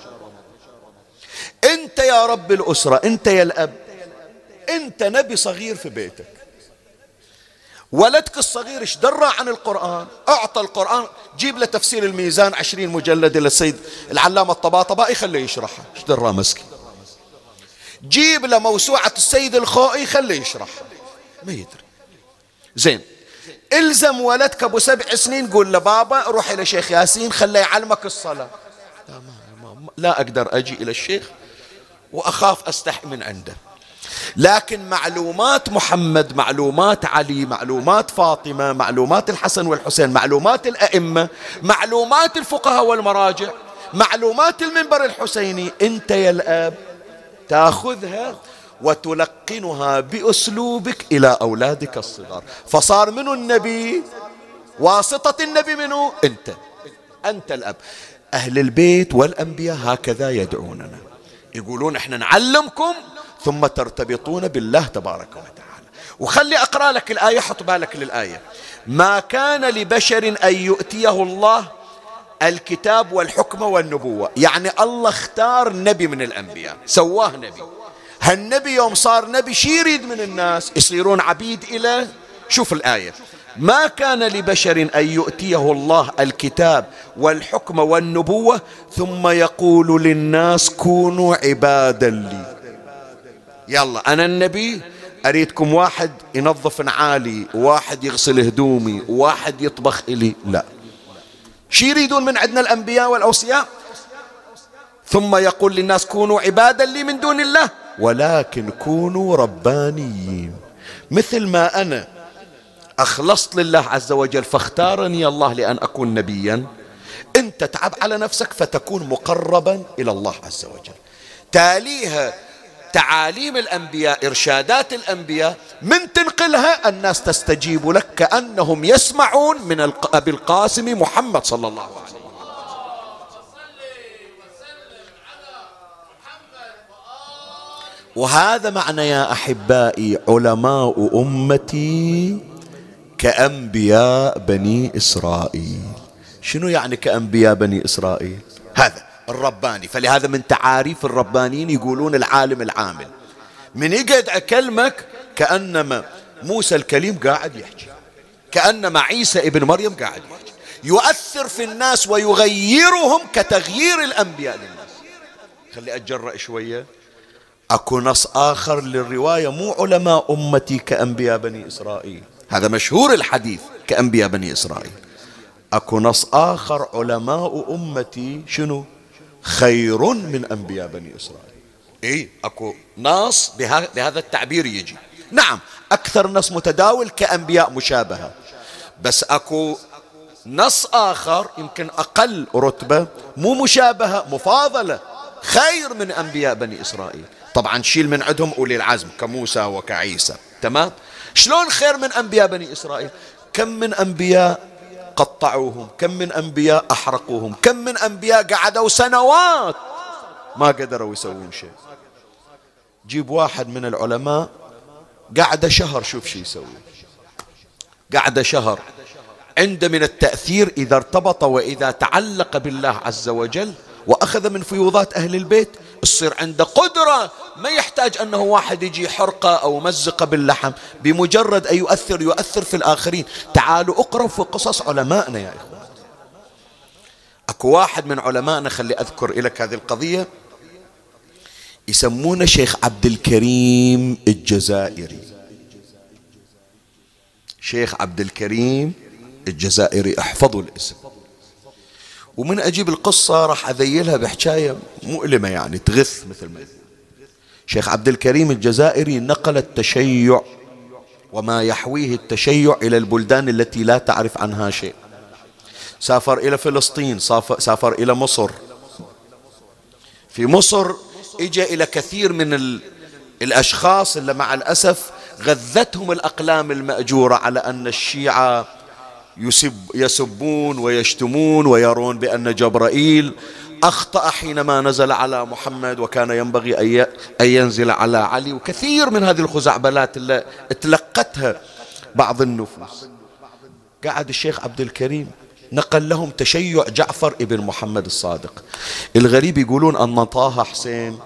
Speaker 1: أنت يا رب الأسرة أنت يا الأب أنت نبي صغير في بيتك. ولدك الصغير إيش درى عن القرآن؟ أعطى القرآن جيب له تفسير الميزان عشرين مجلد للسيد العلامة الطباطبائي خليه يشرحها إيش درى مسكين؟ جيب له موسوعة السيد الخوئي خليه يشرحها ما يدري. زين. إلزم ولدك أبو سبع سنين قول له بابا روح إلى شيخ ياسين خليه يعلمك الصلاة. لا, ما ما لا أقدر أجي إلى الشيخ وأخاف استحي من عنده. لكن معلومات محمد معلومات علي معلومات فاطمة معلومات الحسن والحسين معلومات الأئمة معلومات الفقهاء والمراجع معلومات المنبر الحسيني أنت يا الأب تاخذها وتلقنها بأسلوبك إلى أولادك الصغار. فصار منو النبي؟ واسطة النبي منو؟ أنت. أنت الأب. أهل البيت والأنبياء هكذا يدعوننا. يقولون إحنا نعلمكم ثم ترتبطون بالله تبارك وتعالى. وخلي أقرأ لك الآية حط بالك للآية. ما كان لبشر أن يؤتيه الله الكتاب والحكم والنبوة. يعني الله اختار نبي من الأنبياء. سواه نبي. هالنبي يوم صار نبي شي يريد من الناس. يصيرون عبيد إلى شوف الآية. ما كان لبشر أن يؤتيه الله الكتاب والحكم والنبوة ثم يقول للناس كونوا عبادا لي. يلا أنا النبي أريدكم واحد ينظف نعالي واحد يغسل هدومي واحد يطبخ إلي. لا. شي يريدون من عندنا الأنبياء والأوصياء؟ ثم يقول للناس كونوا عبادا لي من دون الله ولكن كونوا ربانيين. مثل ما أنا أخلصت لله عز وجل فاختارني الله لأن أكون نبيا أنت تعب على نفسك فتكون مقربا إلى الله عز وجل. تاليها تعاليم الأنبياء إرشادات الأنبياء من تنقلها الناس تستجيب لك كأنهم يسمعون من أبي القاسم محمد صلى الله عليه وسلم. وهذا معنى يا أحبائي علماء أمتي كأنبياء بني إسرائيل. شنو يعني كأنبياء بني إسرائيل؟ هذا الرباني. فلهذا من تعاريف الربانيين يقولون العالم العامل. من يقعد أكلمك كأنما موسى الكليم قاعد يحكي. كأنما عيسى ابن مريم قاعد يحكي. يؤثر في الناس ويغيرهم كتغيير الأنبياء للناس. خلي أتجرأ شوية. أكو نص آخر للرواية. مو علماء أمتي كأنبياء بني إسرائيل. هذا مشهور الحديث كأنبياء بني إسرائيل. أكو نص آخر علماء أمتي شنو؟ خير من أنبياء بني إسرائيل. إيه أكو نص بهذا التعبير يجي. نعم أكثر نص متداول كأنبياء مشابهة. بس أكو نص آخر يمكن أقل رتبة مو مشابهة مفاضلة. خير من أنبياء بني إسرائيل. طبعا شيل من عندهم أولي العزم كموسى وكعيسى. تمام؟ شلون خير من أنبياء بني إسرائيل؟ كم من أنبياء قطعوهم. كم من أنبياء أحرقوهم. كم من أنبياء قعدوا سنوات ما قدروا يسوون شيء. جيب واحد من العلماء قعد شهر شوف شو يسوي. قعد شهر عند من التأثير إذا ارتبط وإذا تعلق بالله عز وجل وأخذ من فيوضات أهل البيت يصير عنده قدرة ما يحتاج أنه واحد يجي حرقة أو مزقة باللحم. بمجرد أن يؤثر يؤثر في الآخرين. تعالوا اقرأوا في قصص علمائنا يا إخوان. أكو واحد من علمائنا خلي أذكر لك هذه القضية. يسمونه شيخ عبد الكريم الجزائري. شيخ عبد الكريم الجزائري احفظوا الاسم. ومن أجيب القصة راح أذيلها بحكاية مؤلمة يعني تغث مثل ما شيخ عبد الكريم الجزائري نقل التشيع وما يحويه التشيع إلى البلدان التي لا تعرف عنها شيء. سافر إلى فلسطين سافر إلى مصر. في مصر اجى إلى كثير من الأشخاص اللي مع الأسف غذتهم الأقلام المأجورة على أن الشيعة يسب يسبون ويشتمون ويرون بأن جبرائيل أخطأ حينما نزل على محمد وكان ينبغي أن ينزل على علي. وكثير من هذه الخزعبلات اللي تلقتها بعض النفوس. قعد الشيخ عبد الكريم نقل لهم تشيع جعفر ابن محمد الصادق. الغريب يقولون أن طه حسين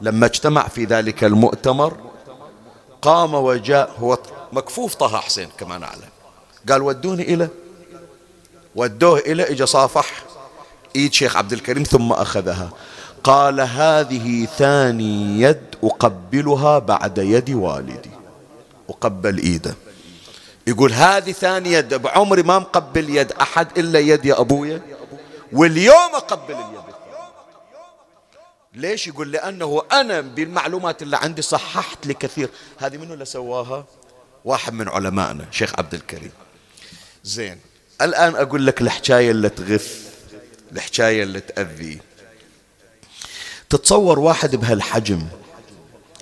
Speaker 1: لما اجتمع في ذلك المؤتمر قام وجاء هو مكفوف طه حسين كما نعلم. قال ودوني إلى ودوه إلى إجا صافح إيد شيخ عبد الكريم ثم أخذها. قال هذه ثاني يد أقبلها بعد يد والدي. أقبل إيده. يقول هذه ثاني يد بعمري ما مقبل يد أحد إلا يد يا أبويا. واليوم أقبل اليد. ليش يقول؟ لأنه أنا بالمعلومات اللي عندي صححت لكثير. هذه منو اللي سواها؟ واحد من علمائنا شيخ عبد الكريم. زين. الآن أقول لك الحكاية اللي تغث الحكاية اللي تأذي. تتصور واحد بهالحجم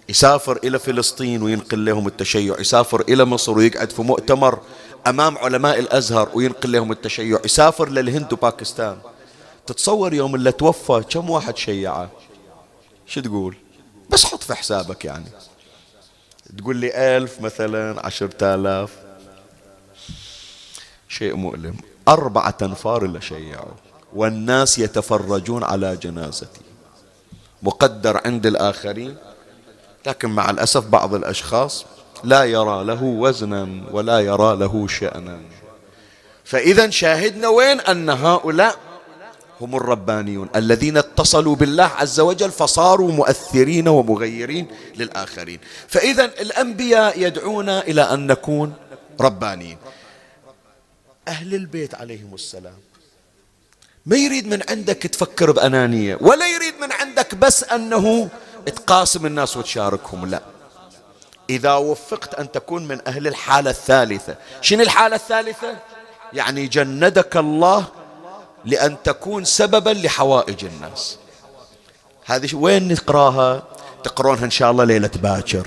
Speaker 1: يسافر إلى فلسطين وينقل لهم التشيع يسافر إلى مصر ويقعد في مؤتمر أمام علماء الأزهر وينقل لهم التشيع يسافر للهند وباكستان. تتصور يوم اللي توفى كم واحد شيعه؟ شو تقول؟ بس حط في حسابك يعني. تقول لي ألف مثلا عشرة آلاف. شيء مؤلم. أربعة أنفار إلا شيعوا والناس يتفرجون على جنازتي. مقدر عند الآخرين. لكن مع الأسف بعض الأشخاص لا يرى له وزنا ولا يرى له شأنا. فإذا شاهدنا وين؟ أن هؤلاء هم الربانيون الذين اتصلوا بالله عز وجل فصاروا مؤثرين ومغيرين للآخرين. فإذا الأنبياء يدعونا إلى أن نكون ربانيين. أهل البيت عليهم السلام. ما يريد من عندك تفكر بأنانية ولا يريد من عندك بس أنه تقاسم الناس وتشاركهم لا. إذا وفقت أن تكون من أهل الحالة الثالثة. شنو الحالة الثالثة؟ يعني جندك الله لأن تكون سببا لحوائج الناس. هذه وين نقراها؟ تقرونها إن شاء الله ليلة باكر.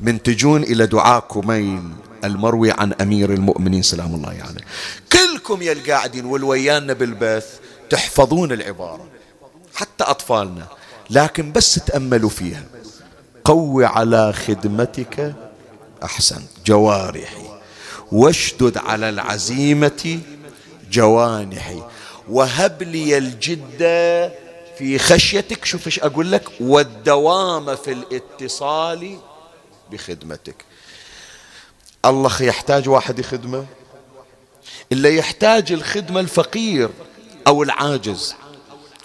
Speaker 1: من تجون إلى دعاء كميل المروي عن أمير المؤمنين سلام الله عليه. يعني. كلكم يا القاعدين والويانا بالبث تحفظون العبارة حتى أطفالنا لكن بس تأملوا فيها. قو على خدمتك أحسن جوارحي. واشدد على العزيمة جوانحي. وهب لي الجدة في خشيتك شوف إيش أقول لك والدوام في الاتصال بخدمتك. الله يحتاج واحد يخدمه؟ اللي يحتاج الخدمة الفقير أو العاجز.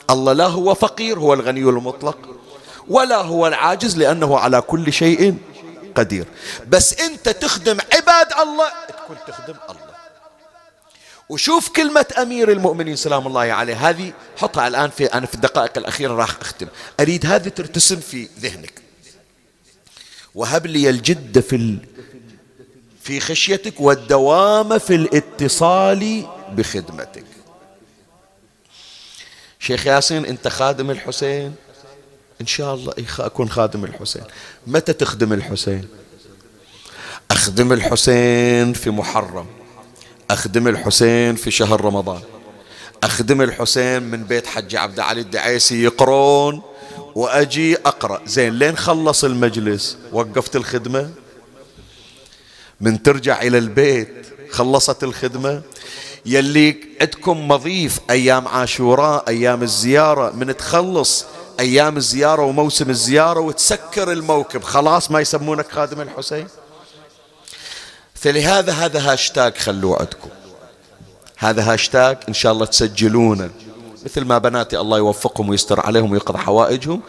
Speaker 1: الله لا هو فقير هو الغني المطلق ولا هو العاجز لأنه على كل شيء قدير. بس أنت تخدم عباد الله تكون تخدم الله. وشوف كلمة أمير المؤمنين سلام الله عليه. هذه حطها الآن في أنا في الدقائق الأخيرة راح أختم. أريد هذه ترتسم في ذهنك. وهب لي الجد في في خشيتك والدوام في الاتصال بخدمتك. شيخ ياسين أنت خادم الحسين؟ إن شاء الله أكون خادم الحسين. متى تخدم الحسين؟ أخدم الحسين في محرم. أخدم الحسين في شهر رمضان. أخدم الحسين من بيت حج عبد علي الدعيسي يقرون وأجي أقرأ. زين لين خلص المجلس وقفت الخدمة؟ من ترجع إلى البيت خلصت الخدمة. يلي عندكم مضيف أيام عاشوراء أيام الزيارة من تخلص أيام الزيارة وموسم الزيارة وتسكر الموكب. خلاص ما يسمونك خادم الحسين؟ فلهذا هذا هاشتاج خلوه عندكم. هذا هاشتاج إن شاء الله تسجلونه. مثل ما بناتي الله يوفقهم ويستر عليهم ويقضي حوائجهم.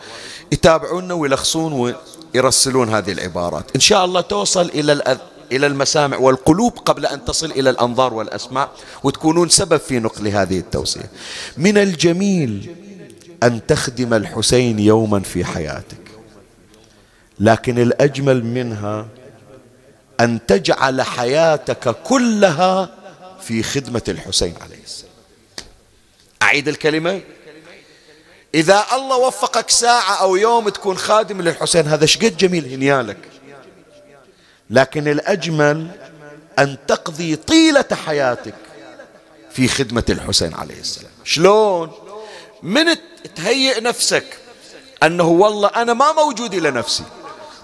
Speaker 1: يتابعونا ويلخصون ويرسلون هذه العبارات. إن شاء الله توصل إلى إلى المسامع والقلوب قبل أن تصل إلى الأنظار والأسماع وتكونون سبب في نقل هذه التوصية. من الجميل أن تخدم الحسين يوما في حياتك. لكن الأجمل منها أن تجعل حياتك كلها في خدمة الحسين عليه السلام. أعيد الكلمة؟ إذا الله وفقك ساعة أو يوم تكون خادم للحسين هذا شقد جميل هنيالك. لكن الأجمل أن تقضي طيلة حياتك في خدمة الحسين عليه السلام. شلون؟ من تهيئ نفسك أنه والله أنا ما موجود إلى نفسي.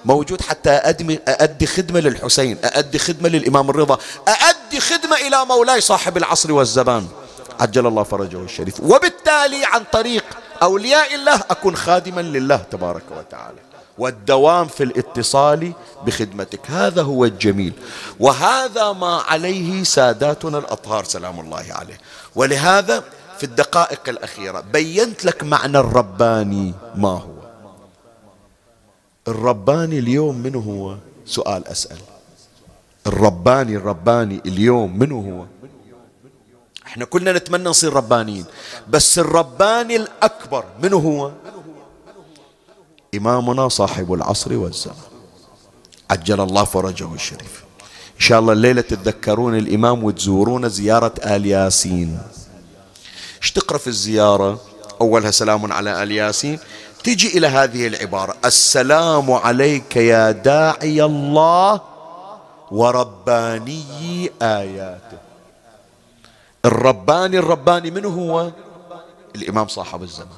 Speaker 1: موجود حتى أدمي أأدي خدمة للحسين أأدي خدمة للإمام الرضا أأدي خدمة إلى مولاي صاحب العصر والزمان. عجل الله فرجه الشريف. وبالتالي عن طريق أولياء الله أكون خادما لله تبارك وتعالى. والدوام في الاتصال بخدمتك. هذا هو الجميل. وهذا ما عليه ساداتنا الأطهار سلام الله عليه. ولهذا في الدقائق الأخيرة بينت لك معنى الرباني ما هو؟ الرباني اليوم من هو؟ سؤال أسأل. الرباني الرباني اليوم من هو؟ إحنا كلنا نتمنى نصير ربانيين بس الرباني الأكبر من هو؟ إمامنا صاحب العصر والزمان عجل الله فرجه الشريف. إن شاء الله الليلة تتذكرون الإمام وتزورون زيارة آل ياسين. إيش تقرأ في الزيارة؟ أولها سلام على آل ياسين. تجي إلى هذه العبارة. السلام عليك يا داعي الله ورباني آياته. الرباني الرباني من هو؟ الإمام صاحب الزمان.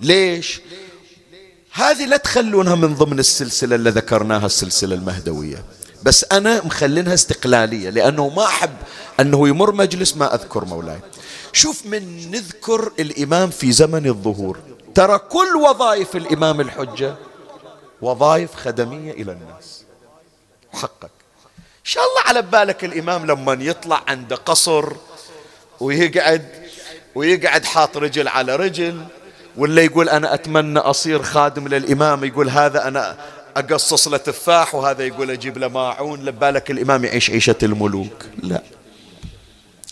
Speaker 1: ليش؟ هذه لا تخلونها من ضمن السلسلة اللي ذكرناها السلسلة المهدوية. بس أنا مخلينها استقلالية لأنه ما أحب أنه يمر مجلس ما أذكر مولاي. شوف من نذكر الإمام في زمن الظهور. ترى كل وظائف الإمام الحجة وظائف خدمية إلى الناس. حقك. إن شاء الله على بالك الإمام لما يطلع عند قصر ويقعد ويقعد حاط رجل على رجل. ولا يقول أنا أتمنى أصير خادم للإمام يقول هذا أنا أقصص له تفاح وهذا يقول أجيب له ماعون لبالك الإمام يعيش عيشة الملوك. لا.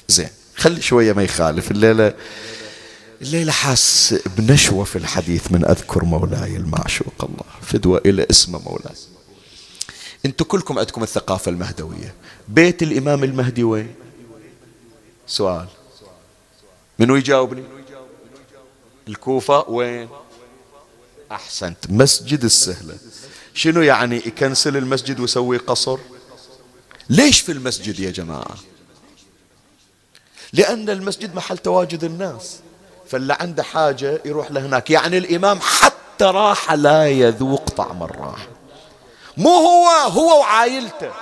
Speaker 1: زين خلي شوية ما يخالف. الليلة الليلة حاس بنشوة في الحديث من أذكر مولاي المعشوق الله. فدوى إلى اسم مولاي. أنتم كلكم عندكم الثقافة المهدوية. بيت الإمام المهدي وين؟ سؤال. منو يجاوبني؟ الكوفة وين؟ أحسنت. مسجد السهلة شنو يعني يكنسل المسجد ويسوي قصر؟ ليش في المسجد يا جماعة؟ لأن المسجد محل تواجد الناس. فاللي عنده حاجة يروح لهناك. يعني الإمام حتى راح لا يذوق طعم الراحة. مو هو هو وعائلته.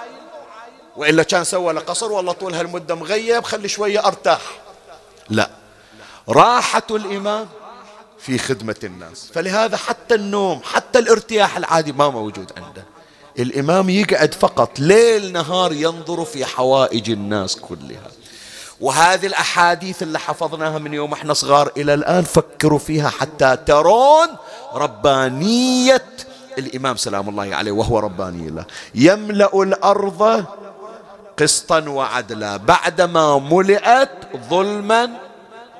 Speaker 1: وإلا كان سوى له قصر والله طول هالمدة مغيب خلي شوية أرتاح. لا. راحة الإمام في خدمة الناس. فلهذا حتى النوم حتى الارتياح العادي ما موجود عنده. الإمام يقعد فقط ليل نهار ينظر في حوائج الناس كلها. وهذه الأحاديث اللي حفظناها من يوم إحنا صغار إلى الآن فكروا فيها حتى ترون ربانية الإمام سلام الله عليه وهو رباني الله يملأ الأرض قسطا وعدلا بعدما ملئت ظلما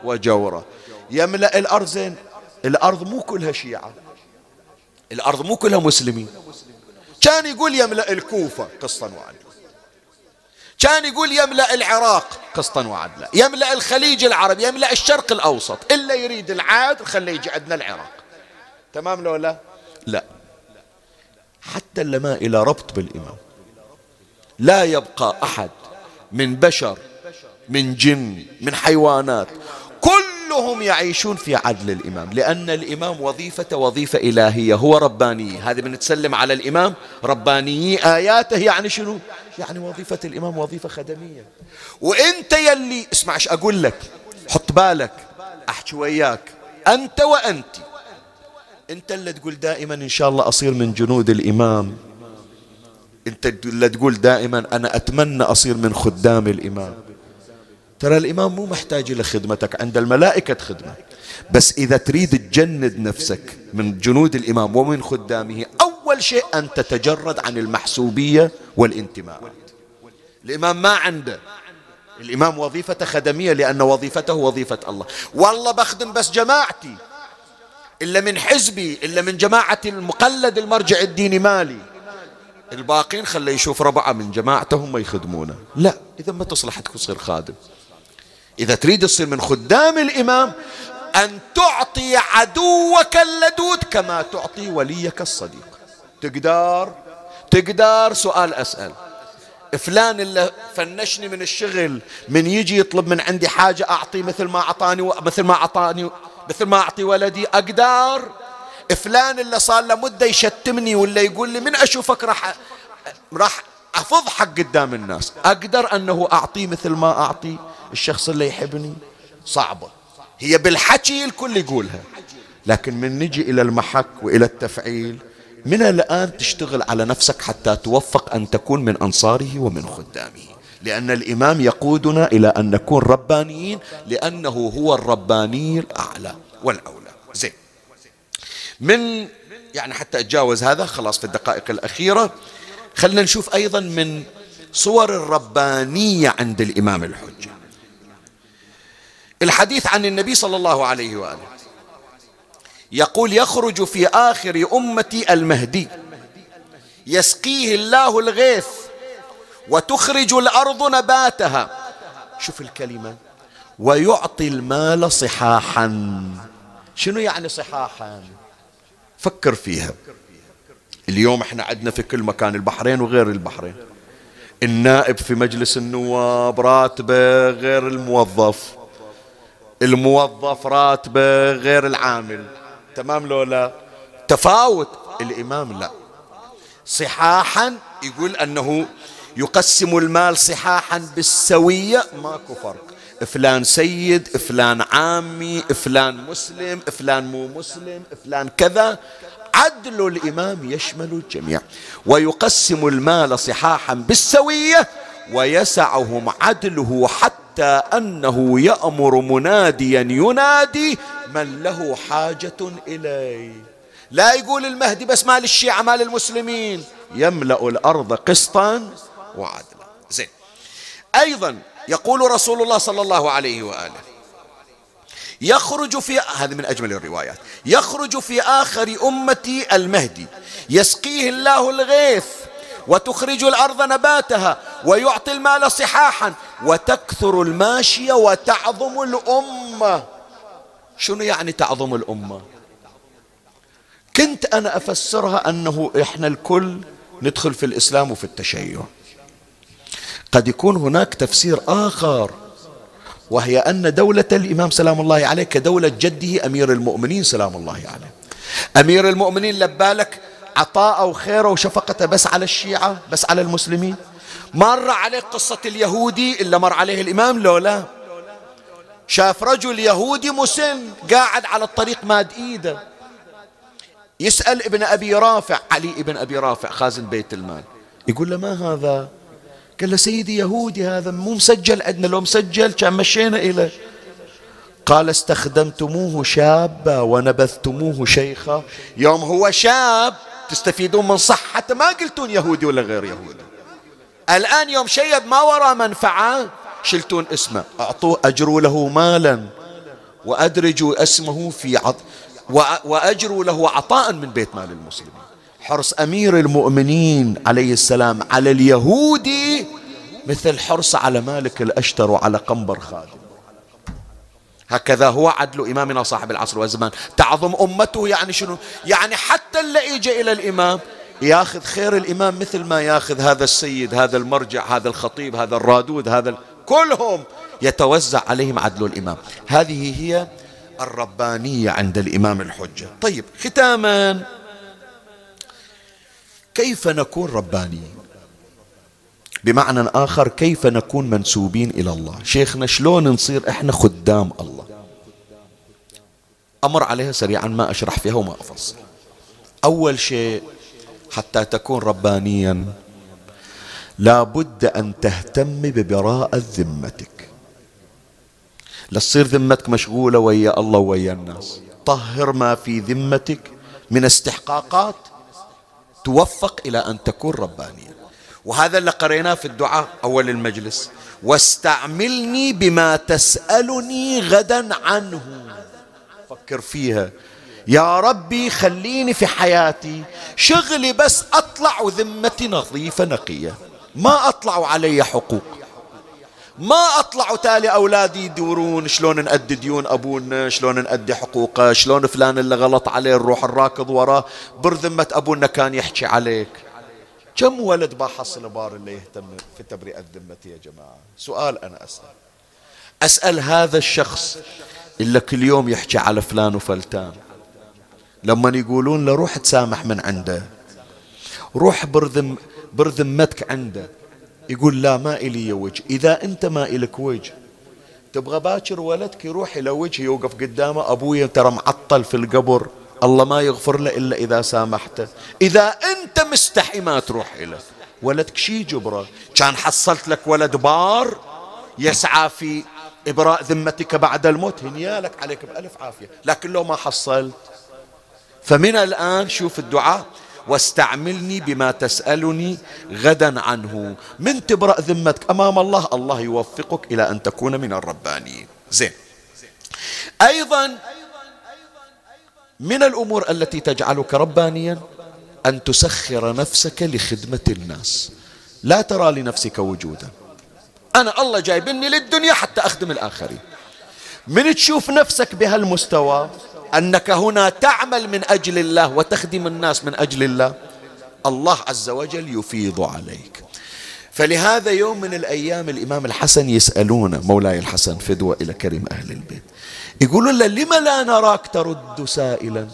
Speaker 1: وجورا. يملأ الأرض زين. الأرض مو كلها شيعة. الأرض مو كلها مسلمين. كان يقول يملأ الكوفة قسطا وعدلا. كان يقول يملأ العراق قسطا وعدلا. يملأ الخليج العربي يملأ الشرق الأوسط. إلا يريد العاد خليه يجي عندنا العراق. تمام لو لا؟ لا. حتى اللي ما إلى ربط بالإمام. لا يبقى أحد من بشر من جن من حيوانات. كلهم كلهم يعيشون في عدل الإمام لأن الإمام وظيفة وظيفة إلهية هو رباني. هذه بنتسلم على الإمام رباني. آياته يعني شنو؟ يعني وظيفة الإمام وظيفة خدمية. وإنت يلي اسمع إيش أقول لك؟ حط بالك أحكي وياك. أنت وأنت. أنت اللي تقول دائما إن شاء الله أصير من جنود الإمام. أنت اللي تقول دائما أنا أتمنى أصير من خدام الإمام. ترى الإمام مو محتاج إلى خدمتك عند الملائكة خدمة بس إذا تريد تجند نفسك من جنود الإمام ومن خدامه أول شيء أن تتجرد عن المحسوبية والانتماء. الإمام ما عنده. الإمام وظيفة خدمية لأن وظيفته وظيفة الله. والله بخدم بس جماعتي. إلا من حزبي إلا من جماعة المقلد المرجع الديني مالي. الباقين خليه يشوف ربعة من جماعته هم يخدمونه. لا إذا ما تصلح تصير خادم. إذا تريد تصير من خدام الإمام أن تعطي عدوك اللدود كما تعطي وليك الصديق. تقدر تقدر سؤال أسأل. فلان اللي فنشني من الشغل من يجي يطلب من عندي حاجة أعطي مثل ما أعطاني مثل ما أعطاني مثل ما أعطي ولدي أقدر فلان اللي صار له مدة يشتمني ولا يقول لي من أشوفك راح راح أفضحك قدام الناس. أقدر أنه أعطيه مثل ما أعطي؟ الشخص اللي يحبني صعبة. هي بالحكي الكل يقولها. لكن من نجي إلى المحك وإلى التفعيل من الآن تشتغل على نفسك حتى توفق أن تكون من أنصاره ومن خدامه. لأن الإمام يقودنا إلى أن نكون ربانيين لأنه هو الرباني الأعلى والأولى. زين. من يعني حتى أتجاوز هذا خلاص في الدقائق الأخيرة. خلنا نشوف أيضا من صور الربانية عند الإمام الحجة. الحديث عن النبي صلى الله عليه وآله. يقول يخرج في آخر أمتي المهدي. يسقيه الله الغيث وتخرج الأرض نباتها. شوف الكلمة. ويعطي المال صحاحا. شنو يعني صحاحا؟ فكر فيها. اليوم إحنا عندنا في كل مكان البحرين وغير البحرين. النائب في مجلس النواب راتبه غير الموظف. الموظف راتبه غير العامل. تمام لو لا؟ تفاوت. الإمام لا. صحاحا يقول أنه يقسم المال صحاحا بالسوية ماكو فرق. فلان سيد فلان عامي فلان مسلم فلان مو مسلم فلان كذا. عدل الإمام يشمل الجميع ويقسم المال صحاحا بالسوية ويسعهم عدله حتى أنه يأمر مناديا ينادي من له حاجة إليه. لا يقول المهدي بس مال الشيعة مال المسلمين. يملأ الأرض قسطا وعدلا. زين. أيضا يقول رسول الله صلى الله عليه وآله يخرج في هذه من أجمل الروايات. يخرج في آخر أمتي المهدي. يسقيه الله الغيث وتخرج الأرض نباتها ويعطي المال صحاحا وتكثر الماشية وتعظم الأمة. شنو يعني تعظم الأمة؟ كنت أنا أفسرها أنه إحنا الكل ندخل في الإسلام وفي التشيع. قد يكون هناك تفسير آخر وهي أن دولة الإمام سلام الله عليه كدولة جده أمير المؤمنين سلام الله عليه. أمير المؤمنين لبالك عطاء وخيره وشفقته بس على الشيعة بس على المسلمين؟ مر عليه قصة اليهودي إلا مر عليه الإمام؟ لولا شاف رجل يهودي مسن قاعد على الطريق ماد إيده. يسأل ابن أبي رافع علي ابن أبي رافع خازن بيت المال. يقول له ما هذا؟ قال له سيدي يهودي هذا مو مسجل عندنا. لو مسجل كان مشينا إليه قال استخدمتموه شابا ونبذتموه شيخا. يوم هو شاب تستفيدون من صحته ما قلتون يهودي ولا غير يهودي. الآن يوم شيب ما وراء منفعة شلتون اسمه. أعطوه أجروا له مالا وأدرجوا اسمه في عط وأجروا له عطاء من بيت مال المسلمين. حرص أمير المؤمنين عليه السلام على اليهودي مثل حرص على مالك الأشتر وعلى قنبر خادم. هكذا هو عدل إمامنا صاحب العصر والزمان. تعظم أمته يعني شنو؟ يعني حتى اللي يجي إلى الإمام ياخذ خير الإمام مثل ما ياخذ هذا السيد هذا المرجع هذا الخطيب هذا الرادود هذا ال... كلهم يتوزع عليهم عدل الإمام. هذه هي الربانية عند الإمام الحجة. طيب ختاما كيف نكون ربانيين بمعنى آخر كيف نكون منسوبين إلى الله؟ شيخنا شلون نصير إحنا خدام الله؟ أمر عليها سريعا ما أشرح فيها وما أفصل. أول شيء حتى تكون ربانيا لا بد أن تهتم ببراءة ذمتك. لتصير ذمتك مشغولة ويا الله ويا الناس. طهر ما في ذمتك من استحقاقات توفق إلى أن تكون ربانيا وهذا اللي قريناه في الدعاء أول المجلس. واستعملني بما تسألني غدا عنه. فكر فيها. يا ربي خليني في حياتي. شغلي بس أطلع وذمتي نظيفة نقية. ما أطلع علي حقوق. ما أطلع تالي أولادي يدورون شلون نأدي ديون أبونا شلون نأدي حقوقه شلون فلان اللي غلط عليه نروح الراكض وراه. برذمة أبونا كان يحكي عليك. كم ولد بحصل بار اللي يهتم في تبرئة ذمتي يا جماعة؟ سؤال أنا أسأل. أسأل هذا الشخص إلا كل يوم يحكي على فلان وفلتان. لما يقولون له روح تسامح من عنده. روح برذم برذمتك عنده. يقول لا ما إلي وجه. إذا أنت ما إلك وجه. تبغى باكر ولدك يروح إلى وجه يوقف قدامه أبويا ترى معطل في القبر. الله ما يغفر له إلا إذا سامحته. إذا أنت مستحي ما تروح إليه. ولدك شي جبرة؟ كان حصلت لك ولد بار يسعى في إبراء ذمتك بعد الموت. هنيالك عليك بألف عافية. لكن لو ما حصلت. فمن الآن شوف الدعاء. واستعملني بما تسألني غدا عنه. من تبرأ ذمتك أمام الله؟ الله يوفقك إلى أن تكون من الربانيين زين. أيضا من الأمور التي تجعلك ربانيا أن تسخر نفسك لخدمة الناس. لا ترى لنفسك وجودا. أنا الله جايبني للدنيا حتى أخدم الآخرين. من تشوف نفسك بهالمستوى أنك هنا تعمل من أجل الله وتخدم الناس من أجل الله. الله عز وجل يفيض عليك. فلهذا يوم من الأيام الإمام الحسن يسألون مولاي الحسن فدوة إلى كريم أهل البيت. يقولون له لما لا نراك ترد سائلا؟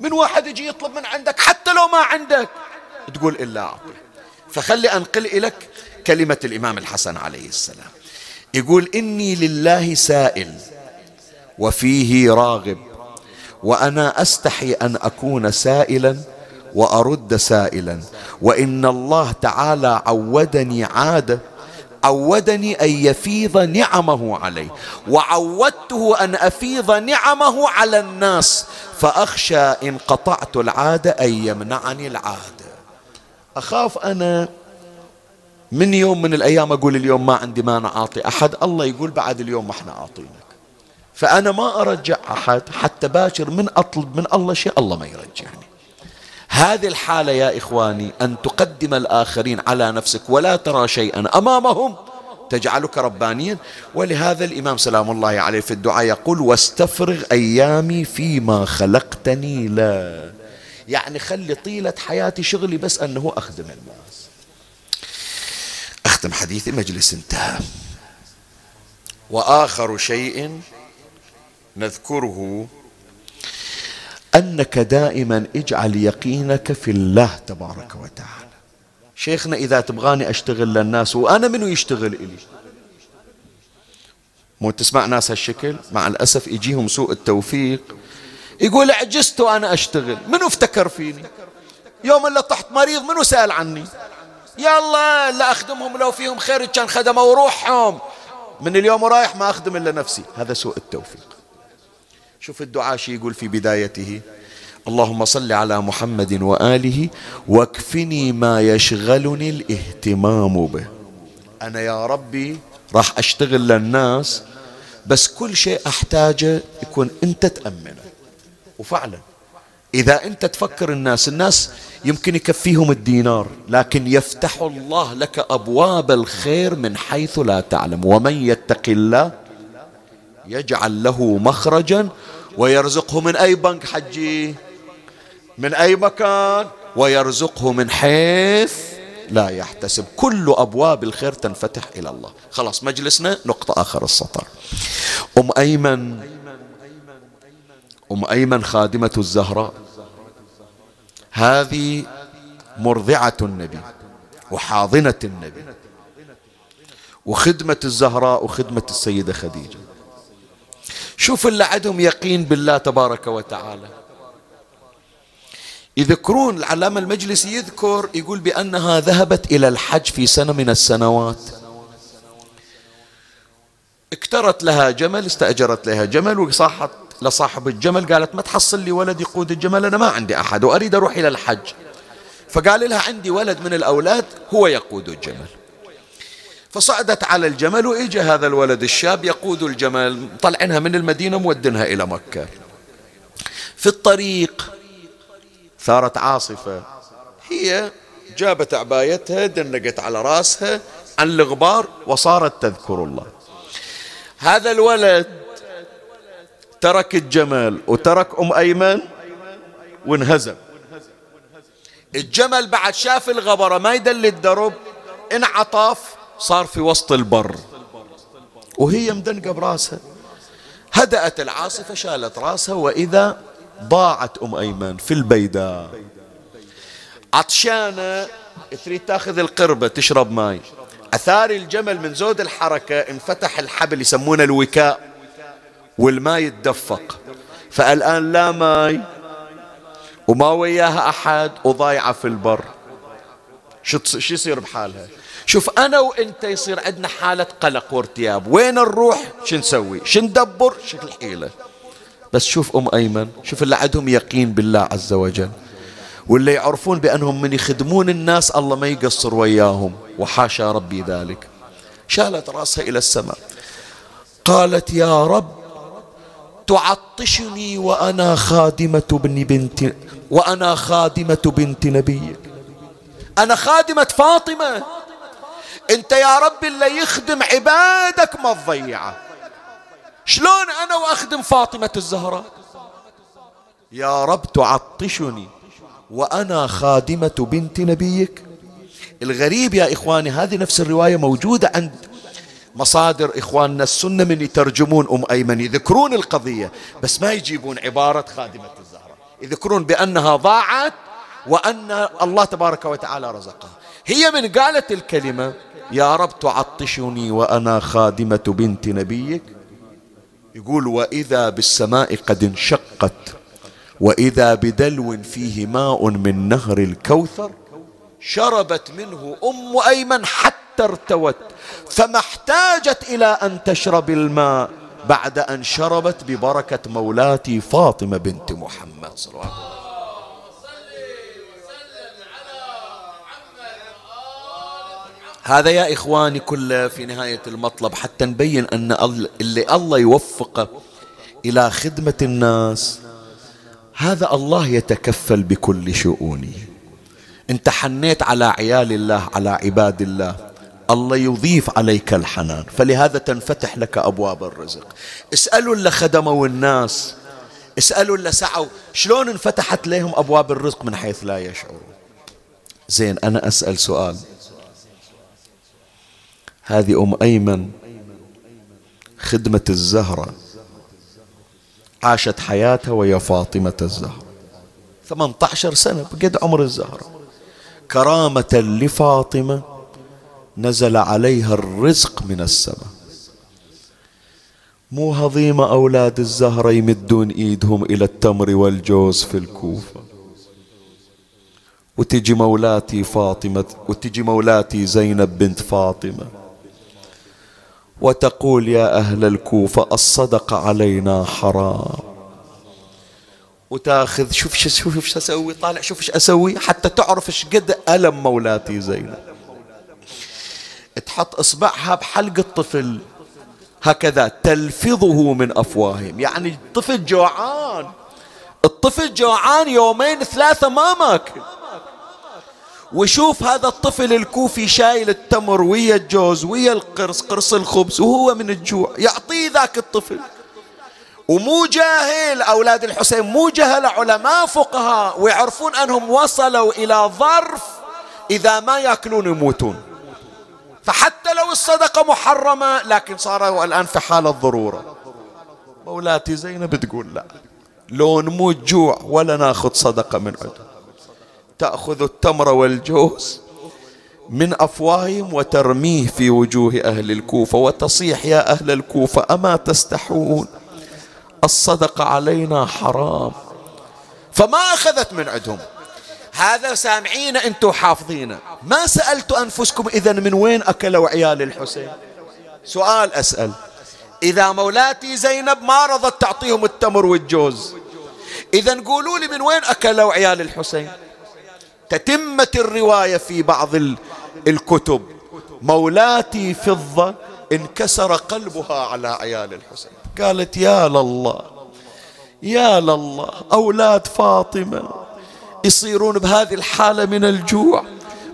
Speaker 1: من واحد يجي يطلب من عندك حتى لو ما عندك؟ تقول إلا أعطي. فخلي أنقل إليك كلمة الإمام الحسن عليه السلام. يقول إني لله سائل وفيه راغب وأنا أستحي أن أكون سائلا وأرد سائلا. وإن الله تعالى عودني عادة عودني أن يفيض نعمه علي. وعودته أن أفيض نعمه على الناس. فأخشى إن قطعت العادة أن يمنعني العادة. أخاف أنا من يوم من الأيام أقول اليوم ما عندي ما أعطي أحد. الله يقول بعد اليوم ما إحنا عاطينك فأنا ما أرجع أحد حتى باكر من أطلب من الله شيء الله ما يرجعني. هذه الحالة يا إخواني أن تقدم الآخرين على نفسك ولا ترى شيئا أمامهم تجعلك ربانيا. ولهذا الإمام سلام الله عليه في الدعاء يقول واستفرغ أيامي فيما خلقتني لا. يعني خلي طيلة حياتي شغلي بس أنه أخدم الناس. أختم حديثي مجلس انتهى. وآخر شيء نذكره أنك دائما اجعل يقينك في الله تبارك وتعالى. شيخنا إذا تبغاني أشتغل للناس وأنا منو يشتغل إلي؟ مو تسمع ناس هالشكل؟ مع الأسف يجيهم سوء التوفيق. يقول عجزت وأنا أشتغل. منو افتكر فيني؟ يوم اللي طحت مريض منو سأل عني؟ يلا لا أخدمهم لو فيهم خير كان خدموا روحهم من اليوم ورايح ما أخدم إلا نفسي. هذا سوء التوفيق. شوف الدعاء شي يقول في بدايته. اللهم صل على محمد وآله واكفني ما يشغلني الاهتمام به. أنا يا ربي راح أشتغل للناس بس كل شيء أحتاجه يكون أنت تأمنه. وفعلا إذا أنت تفكر الناس الناس يمكن يكفيهم الدينار لكن يفتح الله لك أبواب الخير من حيث لا تعلم. ومن يتق الله يجعل له مخرجا ويرزقه من أي بنك حجي؟ من أي مكان؟ ويرزقه من حيث لا يحتسب. كل أبواب الخير تنفتح إلى الله. خلاص مجلسنا نقطة آخر السطر. أم أيمن أم أيمن خادمة الزهراء. هذه مرضعة النبي وحاضنة النبي وخدمة الزهراء وخدمة السيدة خديجة. شوف اللي عندهم يقين بالله تبارك وتعالى. يذكرون العلامة المجلسي يذكر يقول بأنها ذهبت إلى الحج في سنة من السنوات. اكترت لها جمل استأجرت لها جمل وصاحت لصاحب الجمل قالت ما تحصل لي ولد يقود الجمل أنا ما عندي أحد وأريد أروح إلى الحج. فقال لها عندي ولد من الأولاد هو يقود الجمل. فصعدت على الجمل وإجا هذا الولد الشاب يقود الجمل طلعنها من المدينة مودنها إلى مكة. في الطريق ثارت عاصفة. هي جابت عبايتها دنقت على راسها عن الغبار وصارت تذكر الله. هذا الولد ترك الجمل وترك أم أيمن وانهزم. الجمل بعد شاف الغبرة ما يدل الدرب انعطف صار في وسط البر. وهي مدنقة براسها. هدأت العاصفة شالت راسها وإذا ضاعت أم أيمن في البيداء. عطشانة تريد تأخذ القربة تشرب ماي. أثار الجمل من زود الحركة انفتح الحبل يسمونه الوكاء والماء يتدفق. فالآن لا ماي وما وياها أحد وضايعة في البر. شو يصير بحالها؟ شوف أنا وأنت يصير عندنا حالة قلق وارتياب. وين نروح؟ شو نسوي؟ شو ندبر؟ شو الحيلة؟ بس شوف أم أيمن شوف اللي عندهم يقين بالله عز وجل. واللي يعرفون بأنهم من يخدمون الناس الله ما يقصر وياهم. وحاشا ربي ذلك. شالت رأسها إلى السماء. قالت يا رب تعطشني وأنا خادمة ابن بنت وأنا خادمة بنت نبيك. أنا خادمة فاطمة. أنت يا رب اللي يخدم عبادك ما تضيعه شلون أنا وأخدم فاطمة الزهراء؟ يا رب تعطشني وأنا خادمة بنت نبيك. الغريب يا إخواني هذه نفس الرواية موجودة عند مصادر إخواننا السنة من يترجمون أم أيمن يذكرون القضية بس ما يجيبون عبارة خادمة الزهراء. يذكرون بأنها ضاعت وأن الله تبارك وتعالى رزقها. هي من قالت الكلمة يا رب تعطشني وأنا خادمة بنت نبيك. يقول وإذا بالسماء قد انشقت وإذا بدلو فيه ماء من نهر الكوثر شربت منه أم أيمن حتى ارتوت. فما احتاجت إلى أن تشرب الماء بعد أن شربت ببركة مولاتي فاطمة بنت محمد صلى الله عليه وسلم. هذا يا إخواني كله في نهاية المطلب حتى نبين أن اللي الله يوفقه إلى خدمة الناس هذا الله يتكفل بكل شؤونه. انت حنيت على عيال الله على عباد الله الله يضيف عليك الحنان. فلهذا تنفتح لك أبواب الرزق. اسألوا اللي خدموا الناس. اسألوا اللي سعوا. شلون انفتحت لهم أبواب الرزق من حيث لا يشعرون؟ زين أنا أسأل سؤال. هذه أم أيمن خدمة الزهرة. عاشت حياتها ويا فاطمة الزهرة. 18 سنة بقد عمر الزهرة. كرامة لفاطمة نزل عليها الرزق من السماء. مو هضيمة أولاد الزهرة يمدون إيدهم إلى التمر والجوز في الكوفة. وتجي مولاتي فاطمة وتجي مولاتي زينب بنت فاطمة. وتقول يا أهل الكوفة الصدق علينا حرام. وتأخذ شوف شو شوف إيش أسوي طالع شوف إيش أسوي حتى تعرف إيش قد ألم مولاتي زينب. تحط إصبعها بحلق الطفل هكذا تلفظه من أفواههم. يعني الطفل جوعان. الطفل جوعان يومين ثلاثة ما ماكل. وشوف هذا الطفل الكوفي شايل التمر ويا الجوز ويا القرص قرص الخبز وهو من الجوع. يعطيه ذاك الطفل. ومو جاهل أولاد الحسين مو جهل علماء فقهاء ويعرفون أنهم وصلوا إلى ظرف إذا ما يأكلون يموتون. فحتى لو الصدقة محرمة لكن صاروا الآن في حالة ضرورة مولاتي زينب تقول لا لو نموت جوع ولا ناخذ صدقة من عندهم تأخذ التمر والجوز من أفواههم وترميه في وجوه أهل الكوفة وتصيح يا أهل الكوفة أما تستحون؟ الصدقة علينا حرام. فما أخذت من عندهم. هذا سامعين أنتم حافظينه ما سألت أنفسكم إذا من وين أكلوا عيال الحسين؟ سؤال أسأل. إذا مولاتي زينب ما رضت تعطيهم التمر والجوز. إذا قولوا لي من وين أكلوا عيال الحسين؟ تتمة الرواية في بعض الكتب. مولاتي فضة انكسر قلبها على عيال الحسين. قالت يا لله يا لله أولاد فاطمة يصيرون بهذه الحالة من الجوع.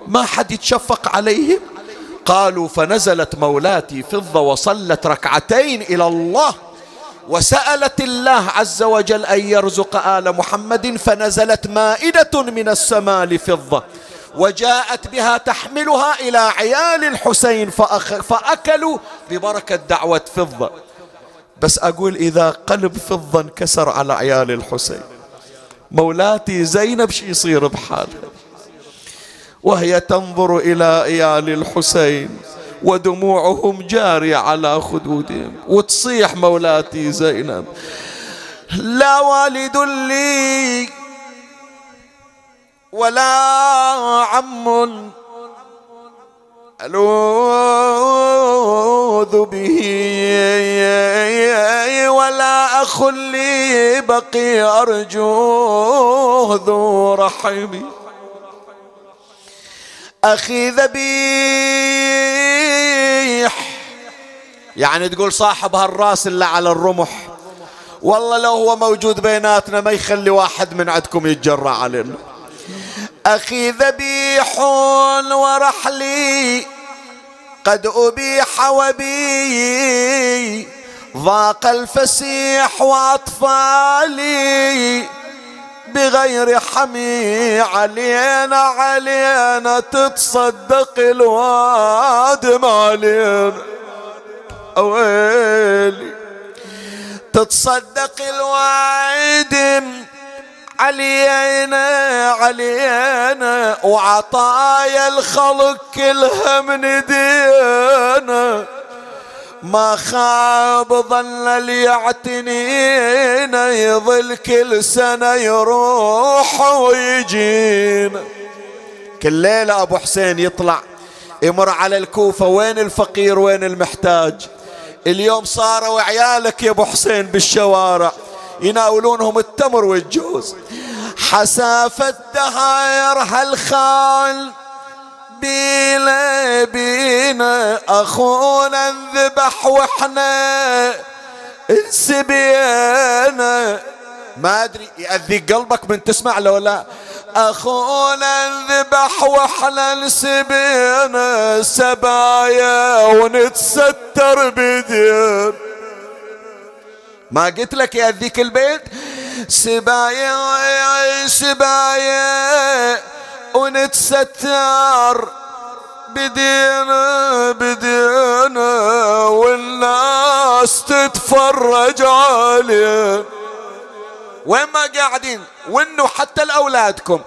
Speaker 1: ما حد يتشفق عليهم. قالوا فنزلت مولاتي فضة وصلت ركعتين إلى الله. وسألت الله عز وجل أن يرزق آل محمد فنزلت مائدة من السماء لفضة وجاءت بها تحملها إلى عيال الحسين فأخ فأكلوا ببركة دعوة فضة. بس أقول إذا قلب فضة انكسر على عيال الحسين. مولاتي زينب شي يصير بحالها؟ وهي تنظر إلى عيال الحسين. ودموعهم جارية على خدودهم. وتصيح مولاتي زينب. لا والد لي ولا عم ألوذ به ولا أخ لي بقي أرجوه ذو رحمي. أخي ذبيح يعني تقول صاحب هالراس اللي على الرمح. والله لو هو موجود بيناتنا ما يخلي واحد من عندكم يتجرع علينا. أخي ذبيح ورحلي قد أبيح وبي ضاق الفسيح وأطفالي. بغير حمي علينا علينا تتصدق الوادم علينا أويلي. تتصدق الوادم علينا علينا وعطايا الخلق كلها من دينا ما خاب ظل اللي يعتنينا يظل كل سنة يروح ويجينا كل ليلة أبو حسين يطلع يمر على الكوفة. وين الفقير؟ وين المحتاج؟ اليوم صاروا عيالك يا أبو حسين بالشوارع. يناولونهم التمر والجوز. حسافة دهاير هالخال. بينا بينا أخونا انذبح وإحنا انسبينا. ما أدري يأذيك قلبك من تسمع لو لا أخونا انذبح وإحنا انسبينا. سبايا ونتستر بدين ما قلت لك يأذيك البيت؟ سبايا سبايا. ونتستر بدينا بدينا والناس تتفرج علينا وين ما قاعدين وانه حتى لاولادكم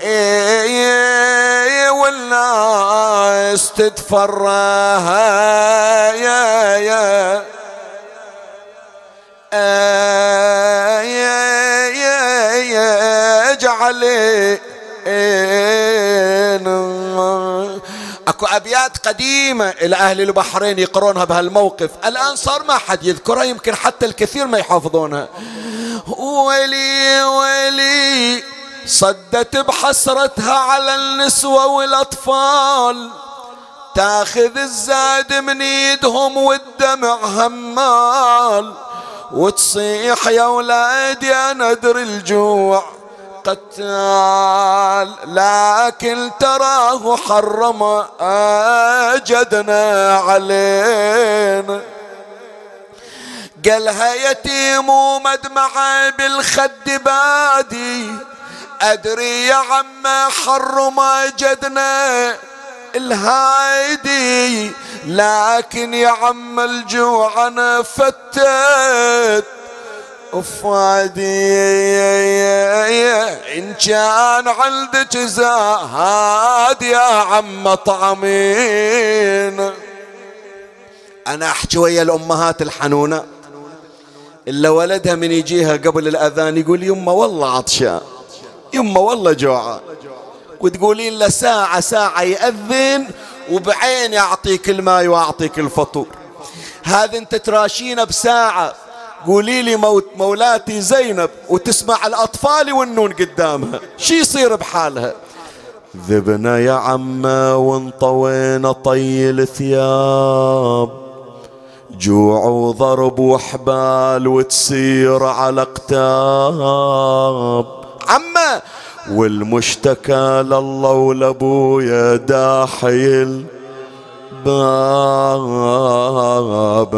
Speaker 1: إيه, إيه والناس تتفرج يا يا يا يا يا اجعلي أكو أبيات قديمة إلى أهل البحرين يقرونها بهالموقف. الآن صار ما حد يذكرها يمكن حتى الكثير ما يحافظونها. ويلي ويلي صدت بحسرتها على النسوة والأطفال. تاخذ الزاد من ايدهم والدمع همال. وتصيح يا ولادي أنا أدري الجوع. قتال لكن تراه حرم أجدنا علينا. قالها يتيم ومدمع بالخد بادي أدري يا عم حرم أجدنا الهايدي لكن يا عم الجوع أنا فتت فادي إن كان عندك زاد يا عم طعمين. أنا أحكي ويا الأمهات الحنونة. إلا ولدها من يجيها قبل الأذان يقول يما والله عطشان يما والله جوعان وتقولين له ساعة ساعة يأذن وبعين أعطيك الماء وأعطيك الفطور. هذا أنت تراشينه بساعة. قولي لي موت مولاتي زينب وتسمع الأطفال والنون قدامها. شي يصير بحالها؟ ذبنا يا عمه وانطوينا طي الثياب جوع وضرب وحبال وتسير على اقتاب عمة والمشتكى لله ولأبويا داحيل. باب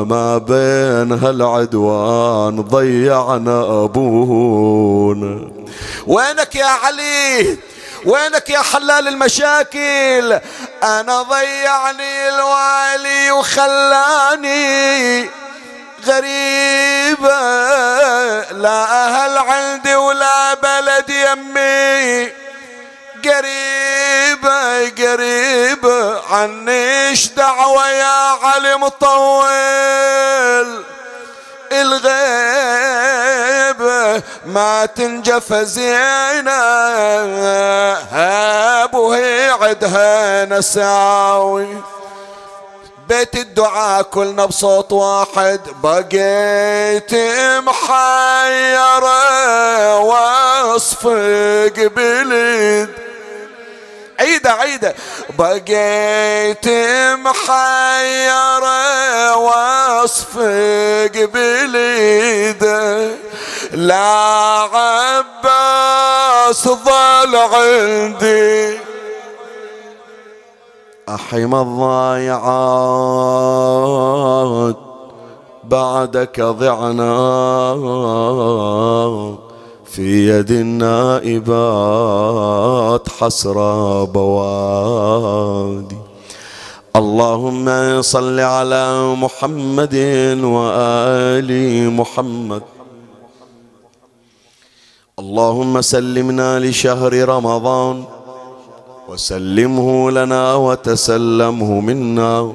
Speaker 1: ما بين هالعدوان ضيعنا أبونا. وينك يا علي؟ وينك يا حلال المشاكل؟ أنا ضيعني الوالي وخلاني غريبة. لا أهل عندي ولا بلد يمي. قريبة قريبة عنيش دعوة يا علي مطول. الغيبة ما تنجف زينة وهي عدها نساوي. بيت الدعاء كلنا بصوت واحد بقيت محيرة وأصفق بلد عيدة عيدة. بقيت محيرة واصفق بليده لا عباس ظل عندي. أحيم الضايعات بعدك ضعنا. في يد النائبات حسرى بوادي. اللهم صل على محمد وآل محمد. اللهم سلمنا لشهر رمضان وسلمه لنا وتسلمه منا.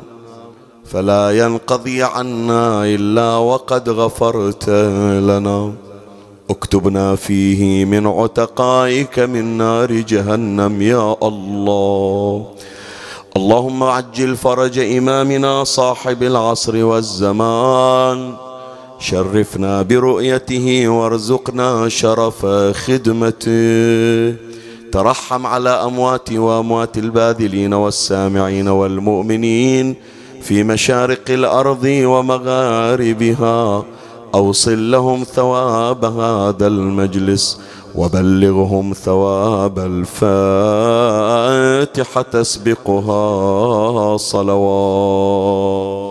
Speaker 1: فلا ينقضي عنا إلا وقد غفرت لنا. اكتبنا فيه من عتقائك من نار جهنم يا الله. اللهم عجل فرج إمامنا صاحب العصر والزمان. شرفنا برؤيته وارزقنا شرف خدمته. ترحم على أموات وأموات الباذلين والسامعين والمؤمنين في مشارق الأرض ومغاربها. أوصل لهم ثواب هذا المجلس وبلغهم ثواب الفاتحة تسبقها صلوات.